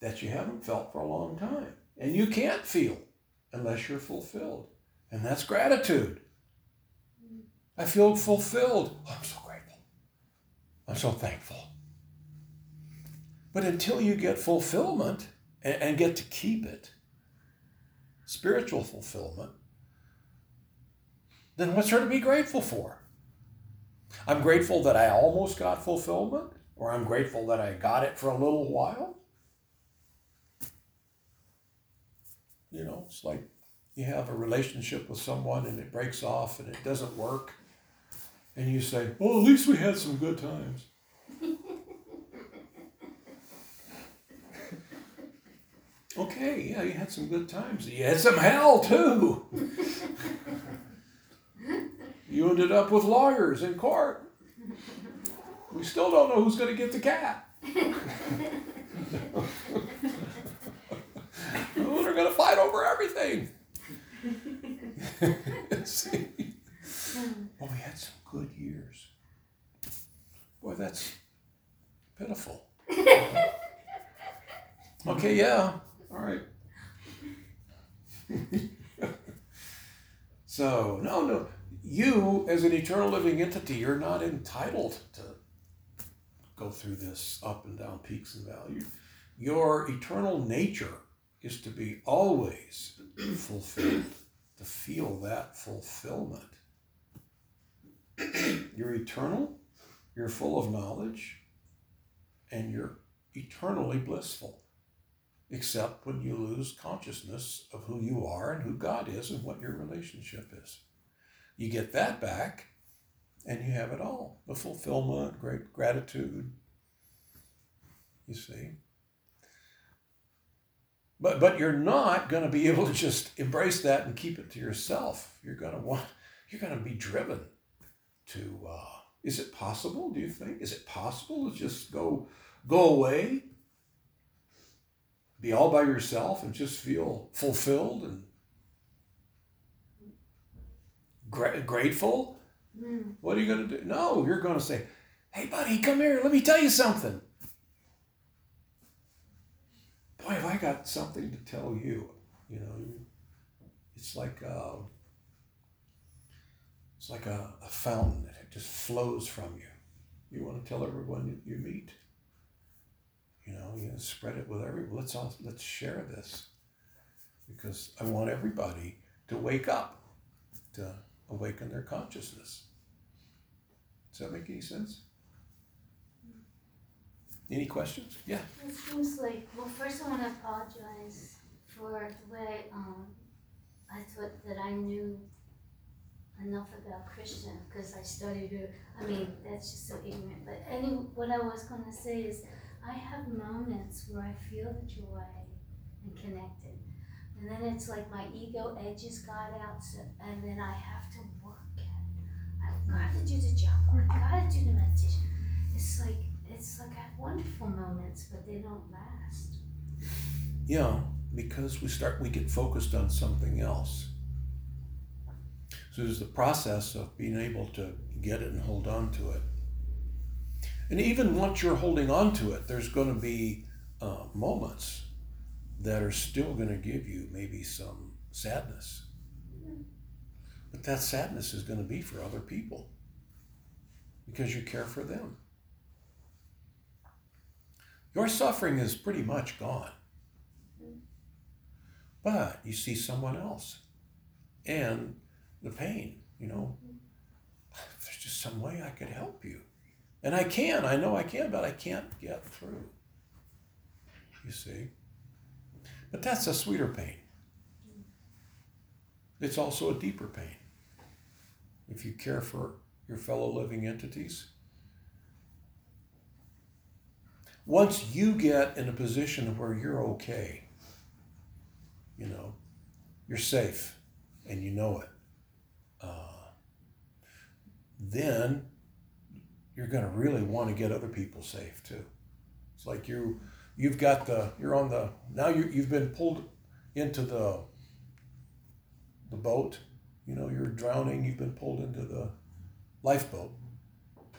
that you haven't felt for a long time. And you can't feel unless you're fulfilled. And that's gratitude. I feel fulfilled. Oh, I'm so grateful. I'm so thankful. But until you get fulfillment and, and get to keep it, spiritual fulfillment, then what's there to be grateful for? I'm grateful that I almost got fulfillment, or I'm grateful that I got it for a little while. You know, it's like you have a relationship with someone and it breaks off and it doesn't work. And you say, well, at least we had some good times. okay, yeah, you had some good times. You had some hell too. you ended up with lawyers in court. We still don't know who's going to get the cat. Oh, they're going to fight over everything. See? Well, we had some good years. Boy, that's pitiful. okay, yeah. All right. so, no, no. You, as an eternal living entity, you're not entitled to go through this up and down peaks and valleys. Your eternal nature is to be always fulfilled, to feel that fulfillment. You're eternal, you're full of knowledge, and you're eternally blissful, except when you lose consciousness of who you are and who God is and what your relationship is. You get that back, and you have it all the fulfillment, great gratitude. You see? But, but you're not going to be able to just embrace that and keep it to yourself. You're going to want, you're going to be driven to, uh, is it possible, do you think? Is it possible to just go, go away, be all by yourself and just feel fulfilled and gra- grateful? Mm. What are you going to do? No, you're going to say, hey, buddy, come here. Let me tell you something. Boy, have I got something to tell you. You know, it's like uh, it's like a, a fountain that just flows from you. You want to tell everyone you, meet. You know, you spread it with everyone. Let's all let's share this because I want everybody to wake up uh, awaken their consciousness. Does that make any sense? Any questions? Yeah. It seems like, well, first I wanna apologize for the way, um, I thought that I knew enough about Christian, cause I studied it, I mean, that's just so ignorant, but any, what I was gonna say is, I have moments where I feel the joy and connected. And then it's like my ego edges God out, so, and then I have to work. I've gotta do the job, I've gotta do the meditation. It's like, it's like I have wonderful moments, but they don't last. Yeah, because we start, we get focused on something else. So there's the process of being able to get it and hold on to it. And even once you're holding on to it, there's going to be uh, moments that are still going to give you maybe some sadness. But that sadness is going to be for other people because you care for them. Your suffering is pretty much gone. But you see someone else and the pain, you know. There's just some way I could help you. And I can, I know I can, but I can't get through. You see? But that's a sweeter pain. It's also a deeper pain. If you care for your fellow living entities, once you get in a position where you're okay, you know, you're safe and you know it, uh, then you're going to really want to get other people safe too. It's like you, you've got the, you're on the, now you, you've been pulled into the, the boat, you know, you're drowning, you've been pulled into the lifeboat,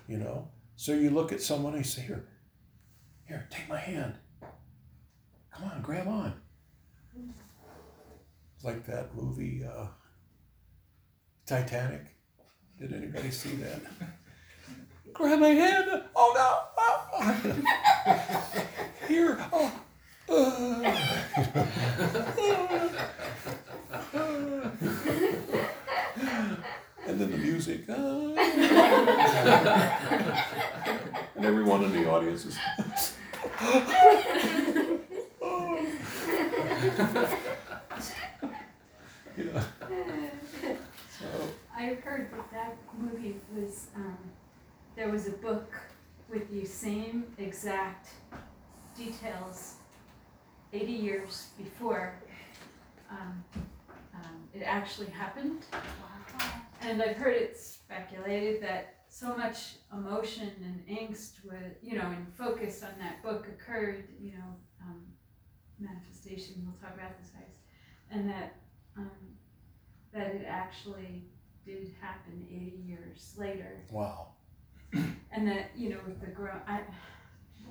you know. So you look at someone and you say, here, here, take my hand. Come on, grab on. It's like that movie, uh, Titanic. Did anybody see that? Grab my hand. Oh no! Oh. Here. Oh. and then the music. ah. and everyone in the audience is. you know. So, I've heard that that movie was, um, there was a book with the same exact details eighty years before, um, um, it actually happened. And I've heard it speculated that so much emotion and angst with, you know, and focus on that book occurred, you know, um, manifestation, we'll talk about this guys, and that, um, that it actually did happen eighty years later. wow. And that, you know, with the grow, I,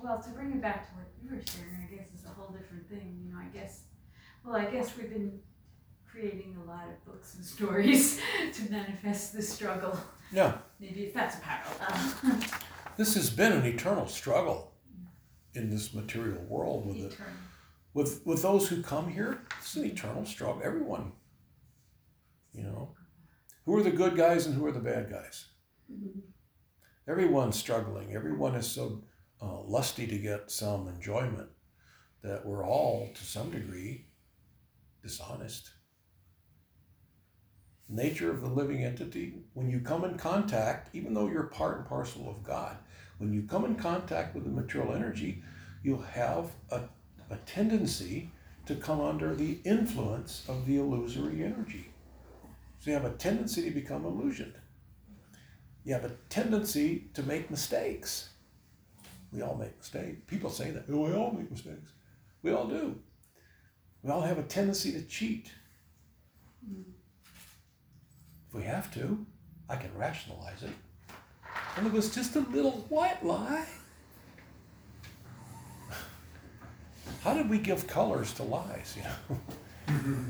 well, to bring it back to what you were sharing, I guess is a whole different thing, you know, I guess, well, I guess we've been creating a lot of books and stories to manifest the struggle. Yeah. Maybe if that's a parallel. This has been an eternal struggle in this material world with it. With with those who come here, it's an eternal struggle. Everyone, you know, who are the good guys and who are the bad guys? Mm-hmm. Everyone's struggling. Everyone is so uh, lusty to get some enjoyment that we're all, to some degree, dishonest. Nature of the living entity, when you come in contact, even though you're part and parcel of God, when you come in contact with the material energy, you'll have a, a tendency to come under the influence of the illusory energy. So you have a tendency to become illusioned. You have a tendency to make mistakes. We all make mistakes. People say that. We all make mistakes. We all do. We all have a tendency to cheat. If we have to, I can rationalize it. And it was just a little white lie. How did we give colors to lies, you know?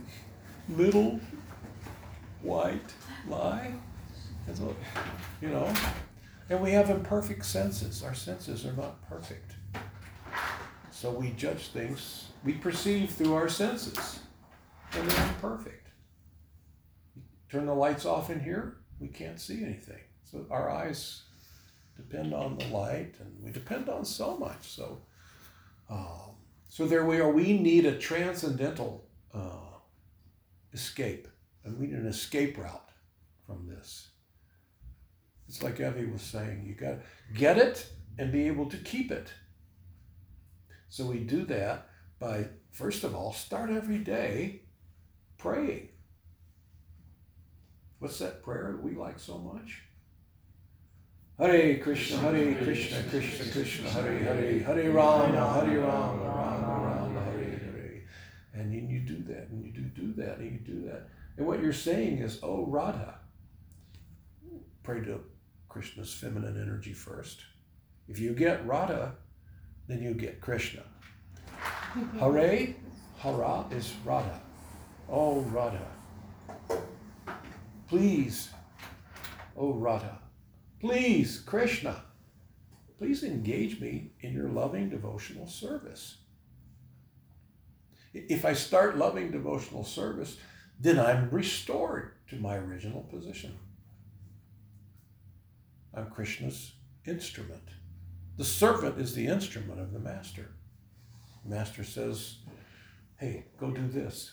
little white lie. That's what, you know. And we have imperfect senses. Our senses are not perfect. So we judge things, we perceive through our senses, and they're imperfect. turn the lights off in here, we can't see anything. So our eyes depend on the light, and we depend on so much. So, um, so there we are. We need a transcendental uh, escape, and we need an escape route from this. It's like Evie was saying, you got to get it and be able to keep it. So we do that by, first of all, start every day praying. What's that prayer that we like so much? Hare Krishna, Hare Krishna, Krishna Krishna, Hare Hare, Hare Rama, Hare Rama, Rama Rama, Hare Hare. And then you do that, and you do do that, and you do that. And what you're saying is, oh Radha, pray to Krishna's feminine energy first. If you get Radha, then you get Krishna. Hare, Hara is Radha. Oh Radha. Please, oh Radha. Please, Krishna, please engage me in your loving devotional service. If I start loving devotional service, then I'm restored to my original position. I'm Krishna's instrument. The servant is the instrument of the master. The master says, Hey, go do this.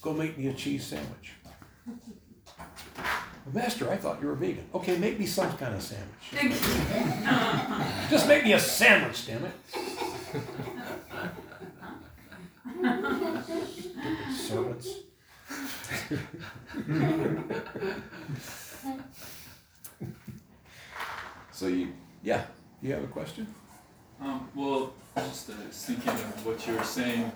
Go make me a cheese sandwich. Master, I thought you were vegan. Okay, make me some kind of sandwich. Just make me a sandwich, damn it. Stupid servants. So you, yeah, you have a question? Um, well, just uh, thinking of what you were saying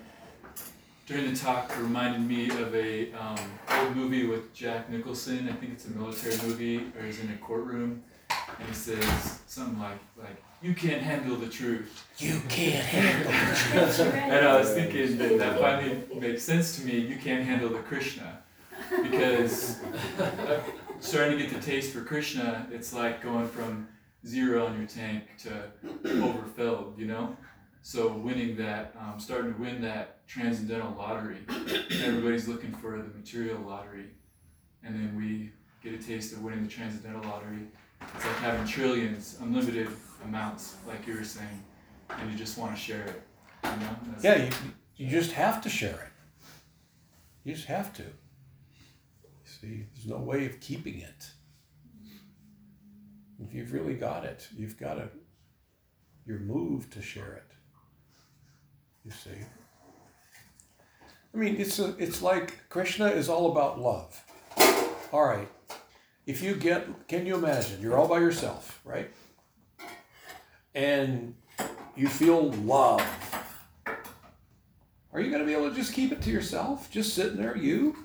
during the talk reminded me of a um, old movie with Jack Nicholson. I think it's a military movie, or he's in a courtroom, and he says something like, "like You can't handle the truth." You can't handle the truth. And I was thinking that that finally makes sense to me. You can't handle the Krishna, because uh, starting to get the taste for Krishna, it's like going from zero on your tank to overfilled, you know? So winning that, um, starting to win that transcendental lottery, everybody's looking for the material lottery, and then we get a taste of winning the transcendental lottery. It's like having trillions, unlimited amounts, like you were saying, and you just want to share it. You know? Yeah, you, you just have to share it. You just have to. See, there's no way of keeping it. If you've really got it, you've got to, you're moved to share it. You see? I mean, it's a, it's like Krishna is all about love. All right. If you get, can you imagine? You're all by yourself, right? And you feel love. Are you going to be able to just keep it to yourself? Just sitting there, you,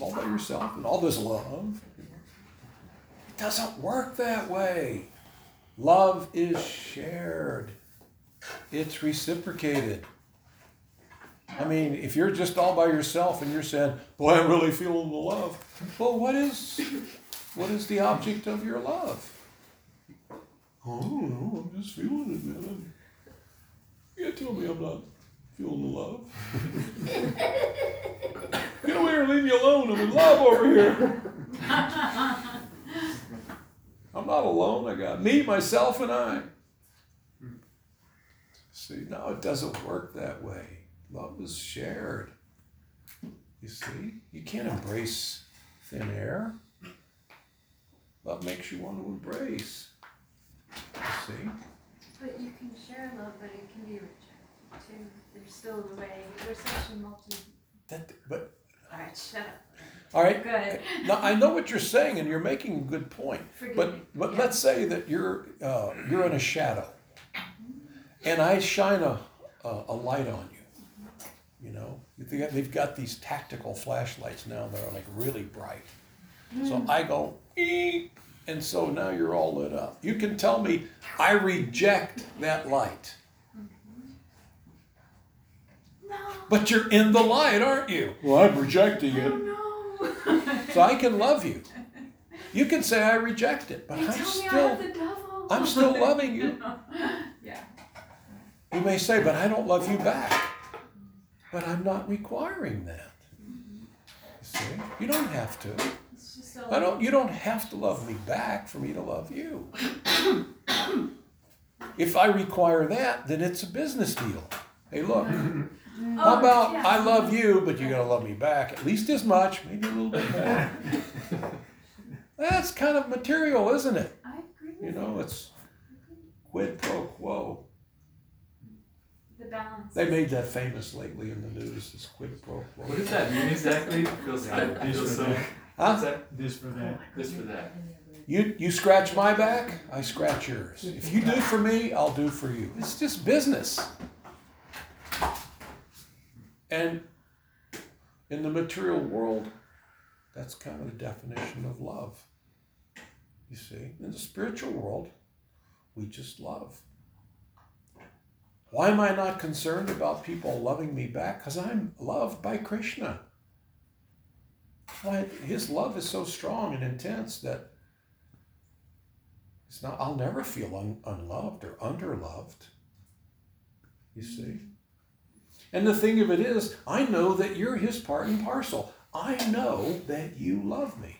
all by yourself, and all this love? Doesn't work that way. Love is shared, it's reciprocated. I mean, if you're just all by yourself and you're saying, "Boy, I'm really feeling the love," well, what is what is the object of your love? I don't know. I'm just feeling it, man. You can't tell me I'm not feeling the love. Get away or leave me alone. I'm in love over here. I'm not alone. I got me, myself, and I. See, no, it doesn't work that way. Love is shared. You see, you can't embrace thin air. Love makes you want to embrace. You see? But you can share love, but it can be rejected too. There's still a way. We're such a multi. That, but Alright, shut up. All right. Good. No, I know what you're saying, and you're making a good point. Forgive But me. but Yeah. let's say that you're uh, you're in a shadow, and I shine a, a, a light on you. You know, they got, they've got these tactical flashlights now that are like really bright. So I go, "Eep," and so now you're all lit up. You can tell me I reject that light, No. but you're in the light, aren't you? Well, I'm rejecting Oh no. So I can love you. You can say I reject it, but I'm tell me I still have the devil. I'm still loving you. yeah. You may say, but I don't love you back. But I'm not requiring that. You see? You don't have to. It's just a I don't. You don't have to love me back for me to love you. if I require that, then it's a business deal. Hey, look. How Oh, about yeah. I love you, but you gotta love me back at least as much, maybe a little bit more. That's kind of material, isn't it? I agree You know, it's quid pro quo. the balance. They made that famous lately in the news. This quid pro quo. What does that mean exactly? Feels, I Yeah, feel just so. for that. What's Huh? that? This for that. Oh this for that. You you scratch my back, I scratch yours. If you do for me, I'll do for you. It's just business. And in the material world, that's kind of the definition of love. You see, in the spiritual world, we just love. Why am I not concerned about people loving me back? Because I'm loved by Krishna. Why, his love is so strong and intense that it's not, I'll never feel un, unloved or underloved. You see? And the thing of it is, I know that you're his part and parcel. I know that you love me.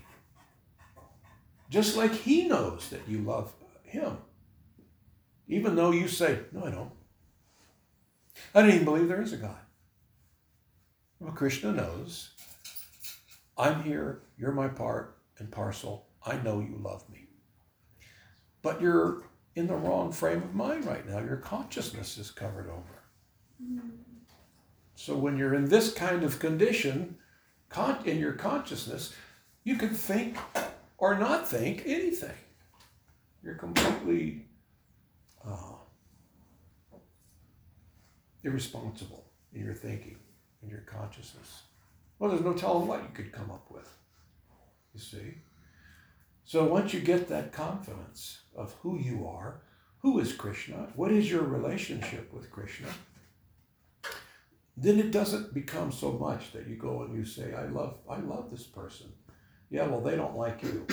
Just like he knows that you love him. Even though you say, No, I don't. I don't even believe there is a God. Well, Krishna knows. I'm here, you're my part and parcel. I know you love me. But you're in the wrong frame of mind right now. Your consciousness is covered over. Mm-hmm. So when you're in this kind of condition, con- in your consciousness, you can think or not think anything. You're completely uh, irresponsible in your thinking, in your consciousness. Well, there's no telling what you could come up with. You see? So once you get that confidence of who you are, who is Krishna, what is your relationship with Krishna, then it doesn't become so much that you go and you say, I love I love this person. Yeah, well they don't like you.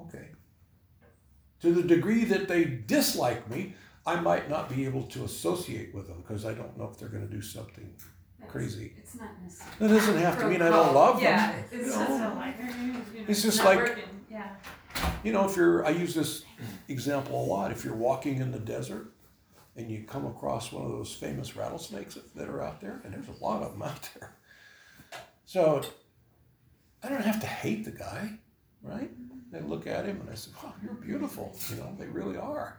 okay. To the degree that they dislike me, I might not be able to associate with them because I don't know if they're going to do something That's- crazy. It's not necessary. That doesn't have to mean I don't love them. Yeah, it's you just know. like, It's just like- working. Yeah. You know, if you're, I use this example a lot. If you're walking in the desert and you come across one of those famous rattlesnakes that- are out there, and there's a lot of them out there. So I don't have to hate the guy, right? I look at him and I say, wow, you're beautiful. You know, they really are.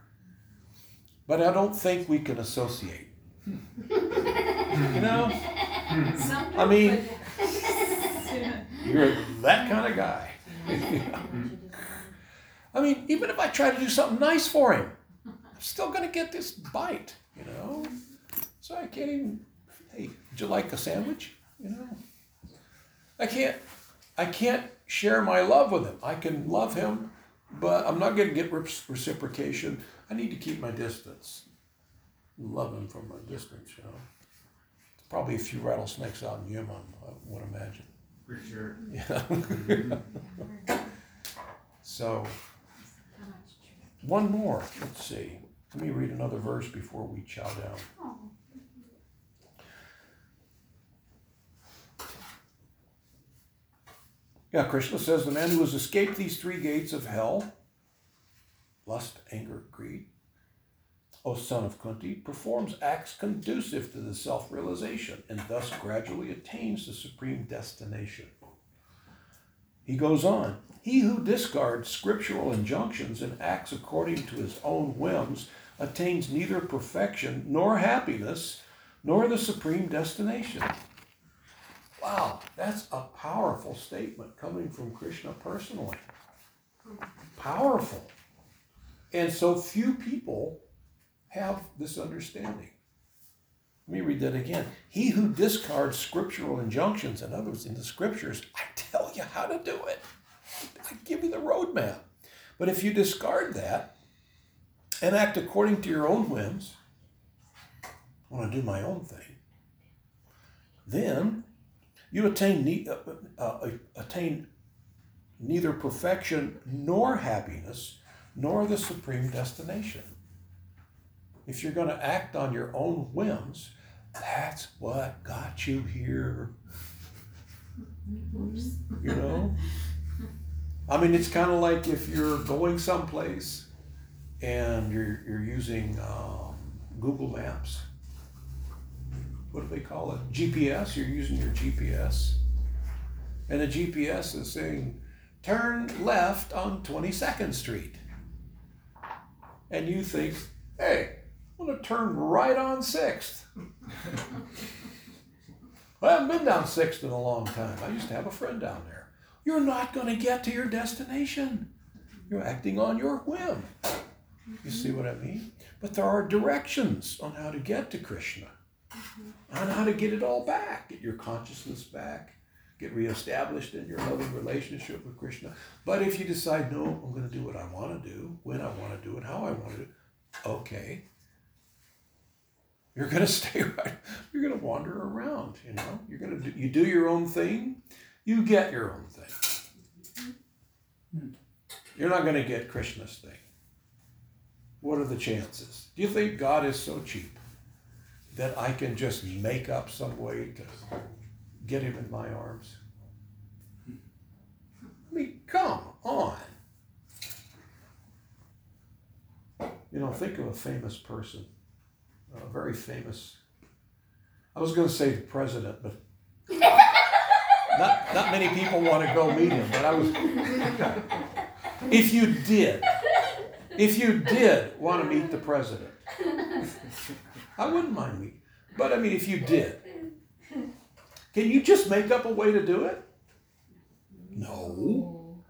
But I don't think we can associate. you know, I mean- you're that kind of guy. I mean, even if I try to do something nice for him, I'm still going to get this bite, you know? So I can't even, hey, would you like a sandwich? You know? I can't, I can't share my love with him. I can love him, but I'm not going to get reciprocation. I need to keep my distance. Love him from a distance, you know? Probably a few rattlesnakes out in Yemen, I would imagine. For sure. Yeah. so, one more. Let's see. Let me read another verse before we chow down. Yeah, Krishna says the man who has escaped these three gates of hell lust, anger, greed, O son of Kunti, performs acts conducive to the self realization and thus gradually attains the supreme destination. He goes on He who discards scriptural injunctions and acts according to his own whims attains neither perfection nor happiness nor the supreme destination. Wow, that's a powerful statement coming from Krishna personally. Powerful. And so few people have this understanding. Let me read that again. He who discards scriptural injunctions, in other words, in the scriptures, I tell you how to do it. I give you the roadmap. But if you discard that and act according to your own whims, I want to do my own thing, then you attain, ne- uh, uh, attain neither perfection nor happiness nor the supreme destination. If you're going to act on your own whims, that's what got you here. You know? I mean, it's kind of like if you're going someplace and you're, you're using um, Google Maps. What do they call it? GPS. You're using your GPS. And the GPS is saying, turn left on 22nd Street. And you think, hey, I'm going to turn right on 6th. I haven't been down 6th in a long time. I used to have a friend down there. You're not going to get to your destination. You're acting on your whim. You see what I mean? But there are directions on how to get to Krishna, mm-hmm. on how to get it all back, get your consciousness back, get reestablished in your loving relationship with Krishna. But if you decide, no, I'm going to do what I want to do, when I want to do it, how I want to do it, okay. You're going to stay right. You're going to wander around, you know. You're going to do, you do your own thing, you get your own thing. Mm-hmm. You're not going to get Krishna's thing. What are the chances? Do you think God is so cheap that I can just make up some way to get him in my arms? I mean, come on. You know, think of a famous person, a very famous. I was going to say the president, but not, not many people want to go meet him. But I was. If you did, if you did want to meet the president, I wouldn't mind meeting. But I mean, if you did, can you just make up a way to do it? No.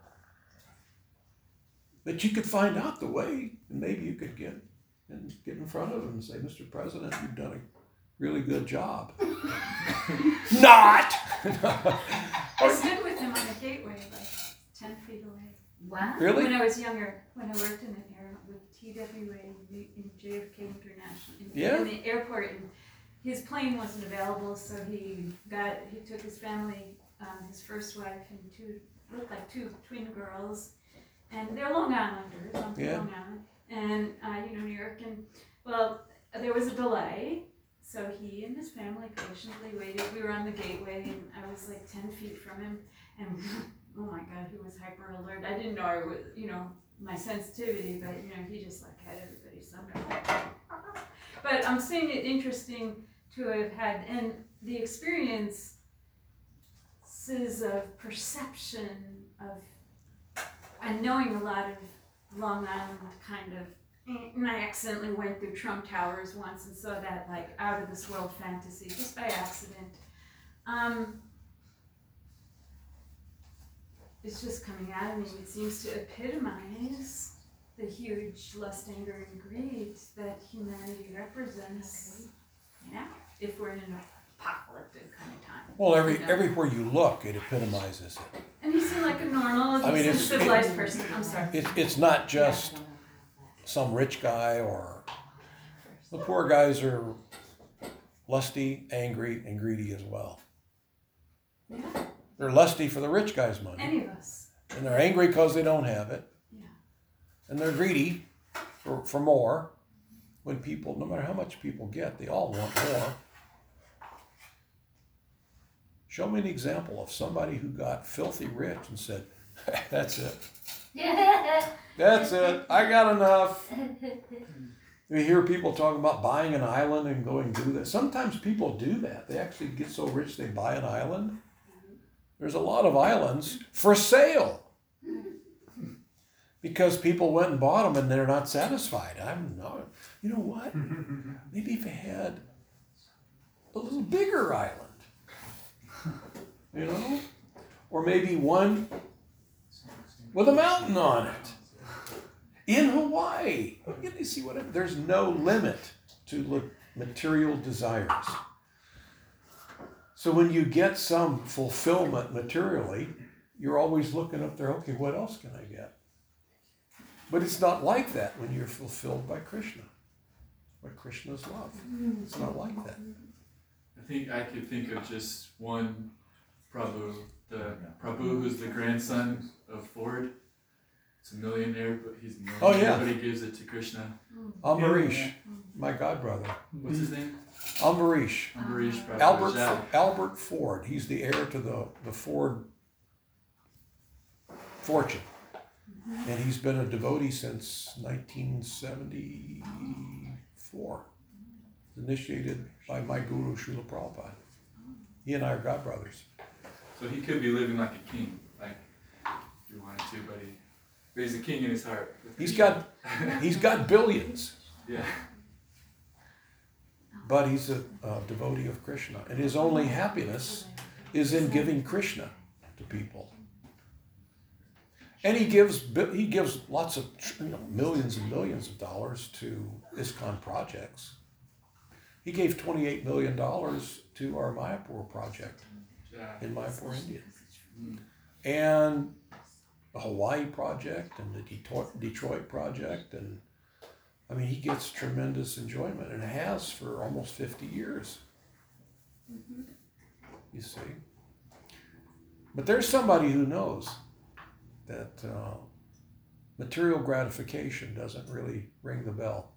But you could find out the way, and maybe you could get and get in front of him and say, "Mr. President, you've done a really good job." Not. I stood with him on the gateway, like ten feet away. Wow. really? When I was younger, when I worked in the air with TWA in in JFK International, in, Yeah. in the airport, and his plane wasn't available, so he got he took his family, um, his first wife and two looked like two twin girls, and they're Long Islanders, I'm from Yeah. Long Island, and uh, you know New York, and well there was a delay. So he and his family patiently waited. We were on the gateway, and I was like ten feet from him, and oh my god, he was hyper alert. I didn't know I was, you know, my sensitivity, but you know, he just like had everybody somewhere. But I'm seeing it interesting to have had, and the experiences of perception of, and knowing a lot of Long Island kind of. And I accidentally went through Trump Towers once and saw that like out of this world fantasy just by accident. Um, it's just coming out of me. It seems to epitomize the huge lust, anger, and greed that humanity represents. Yeah, if we're in an apocalyptic kind of time. Well, every everywhere you look, it epitomizes it. And you seem like a normal, I mean, decent, it's- civilized person. I'm sorry. It's it's not just some rich guy or the poor guys are lusty, angry, and greedy as well. Yeah, They're lusty for the rich guy's money, any of us. and they're angry because they don't have it, Yeah. and they're greedy for, for more. When people, no matter how much people get, they all want more. Show me an example of somebody who got filthy rich and said, "That's it, that's it, I got enough." You hear people talking about buying an island and going do that. Sometimes people do that. They actually get so rich they buy an island. There's a lot of islands for sale because people went and bought them and they're not satisfied. I'm not. You know what? Maybe if they had a little bigger island, you know, or maybe one with a mountain on it in Hawaii. You see what? I- There's no limit to material desires. So when you get some fulfillment materially, you're always looking up there. Okay, what else can I get? But it's not like that when you're fulfilled by Krishna, by Krishna's love. It's not like that. I think I could think of just one Prabhu, the Prabhu who's the grandson of Ford. It's a millionaire, but he's a oh, millionaire, Oh, yeah. but he gives it to Krishna. Ambarish, my godbrother. What's his name? Ambarish Alfred, Alfred Ford. He's the heir to the, the Ford fortune. Mm-hmm. And he's been a devotee since 1974. Initiated by my guru, Srila Prabhupada. He and I are godbrothers. So he could be living like a king, like if you wanted to, but he, but he's a king in his heart. He's got, he's got billions, Yeah. But he's a, a devotee of Krishna. And his only happiness is in giving Krishna to people. And he gives he gives lots of you know, millions and millions of dollars to ISKCON projects. He gave twenty eight million dollars to our Mayapur project in Mayapur, India, and the Hawaii project and the Detroit, Detroit project, and I mean he gets tremendous enjoyment and has for almost fifty years. You see, but there's somebody who knows that uh, material gratification doesn't really ring the bell.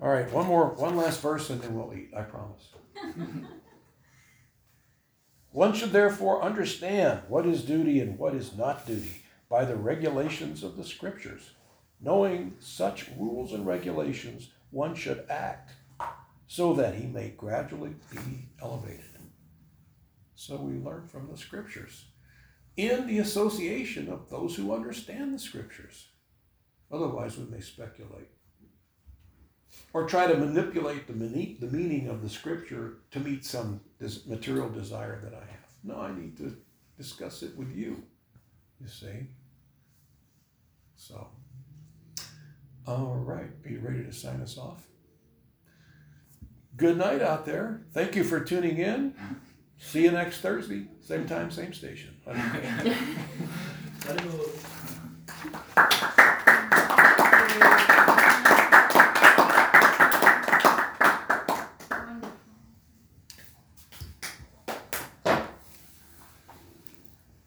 All right, one more, one last verse, and then we'll eat. I promise. One should therefore understand what is duty and what is not duty by the regulations of the scriptures. Knowing such rules and regulations, one should act so that he may gradually be elevated. So we learn from the scriptures in the association of those who understand the scriptures. Otherwise, we may speculate or try to manipulate the, meaning- the meaning of the scripture to meet some des- material desire that I have. No, I need to discuss it with you, you see. So, all right, are you ready to sign us off? Good night out there. Thank you for tuning in. See you next Thursday, same time, same station.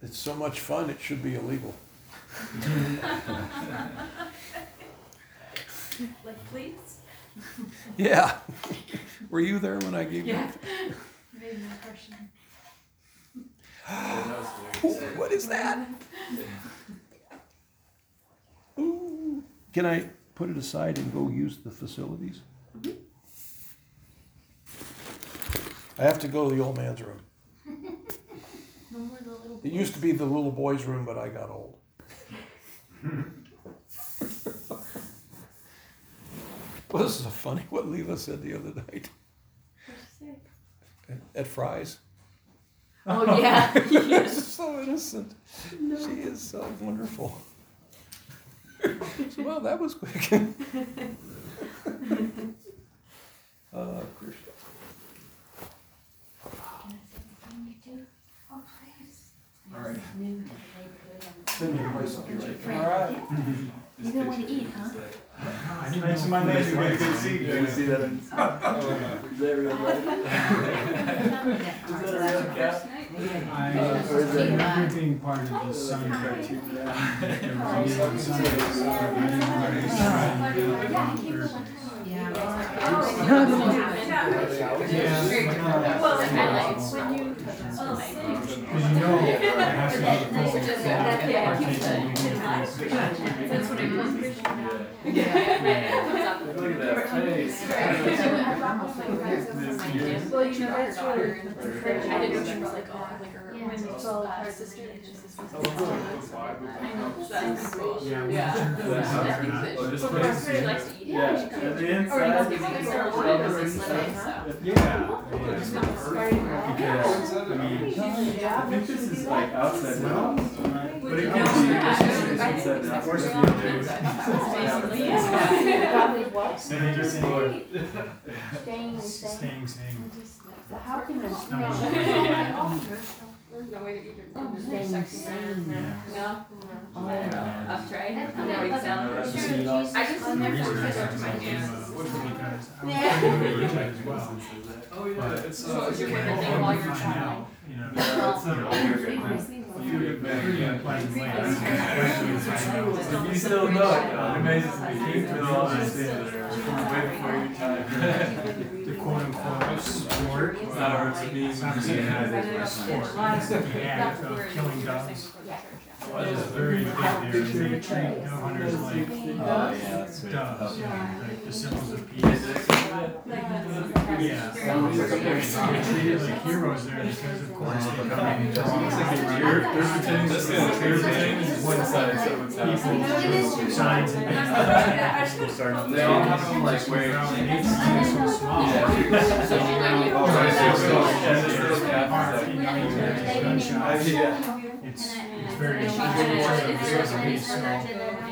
It's so much fun, it should be illegal. Like, please? Yeah. Were you there when I gave you? Yeah. Made an impression. Ooh, what is that? Ooh. Can I put it aside and go use the facilities? Mm-hmm. I have to go to the old man's room. No more the little. It used to be the little boy's room, but I got old. well, this is a funny what Leela said the other night at, at Fry's. Oh, yeah. She's so innocent. She is so wonderful. so, well, that was quick. uh, Krishna. All right. New to the neighborhood. Then you place up your right. All right. You don't want to eat, huh? Thanks to my neighbor, we had a good seat. You see that? Oh, is that real life? Is that a real cat? I Or is that- remember uh, being part of the sun cartoon. There was a meeting on Sunday, so uh, I didn't want to try and do it Because you know, it has to be full. Yeah. Partaking in the That's what I Look at that face. Well, you know, that's really, I didn't know she was like, oh, like her, when you told her sister. that she was Oh, I know, that's cool. Yeah. Yeah. Yeah. Oh, this But place. she likes to eat. Yeah, Yeah. at the Or you inside. must give me a little bit of this lemon, so. Yeah. Because. I mean, I think this is like outside the house, but it could be, it's inside the house. Of course, the other day was- Basically, yeah. And they just say, Staying, staying. staying, staying. How can this? No. There's no way to eat Oh, it. staying, staying. No? Oh, I've tried. I'm not not- salad. that's Sure. just- I just The never reason I forget started to my to hands. because I was Yeah. going to try as well. Oh, yeah, it's, So uh, it's your it's favorite thing while you're Finding trying. out, You know. Yeah, it's a- You get better, Yeah. in Pleasant Lake. I don't know if you find out. You still know it. It amazes me. You came all this thing way before your time. The quote unquote sport. It's not hard to me. It's not the same as a sport. The act of. It's very big there. They treat dove hunters like Oh, yeah, that's right. doves, like the symbols of peace. Yeah. They treat it like heroes there because of course they come in. You're, you're pretending this is, you're pretending this is one side, someone's house. People, signs and things. They all have them like wearing. It's so small. Oh, right, so it's still- yeah, it's still Catholic. Gunshots. It's, it's very, it's very, so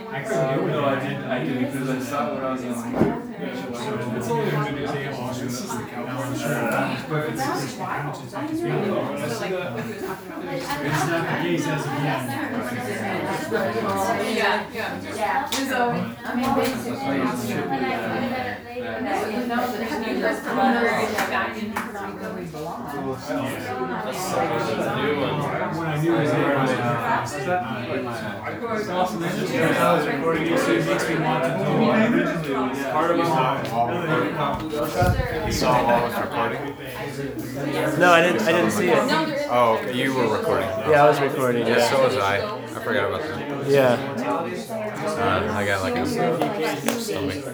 I couldn't do it. No, I did, I did because I saw what I was on. So it's only a good example. Now, I'm sure But it's, it's the conscience of the people. It's not the case as of yet. Yeah, yeah, yeah. So, I mean, basically, When I found out later, you know, the computers come under back in where we belong. When I knew it was there, I was like, It's awesome. It's just- I was recording it, so it makes me want to do it. Originally, it was part of You saw while I was recording? No, I didn't. I didn't see it. Oh, you were recording. Yeah, I was recording. Yeah, Yeah. so was I. I forgot about that. Yeah. Uh, I got like a stomach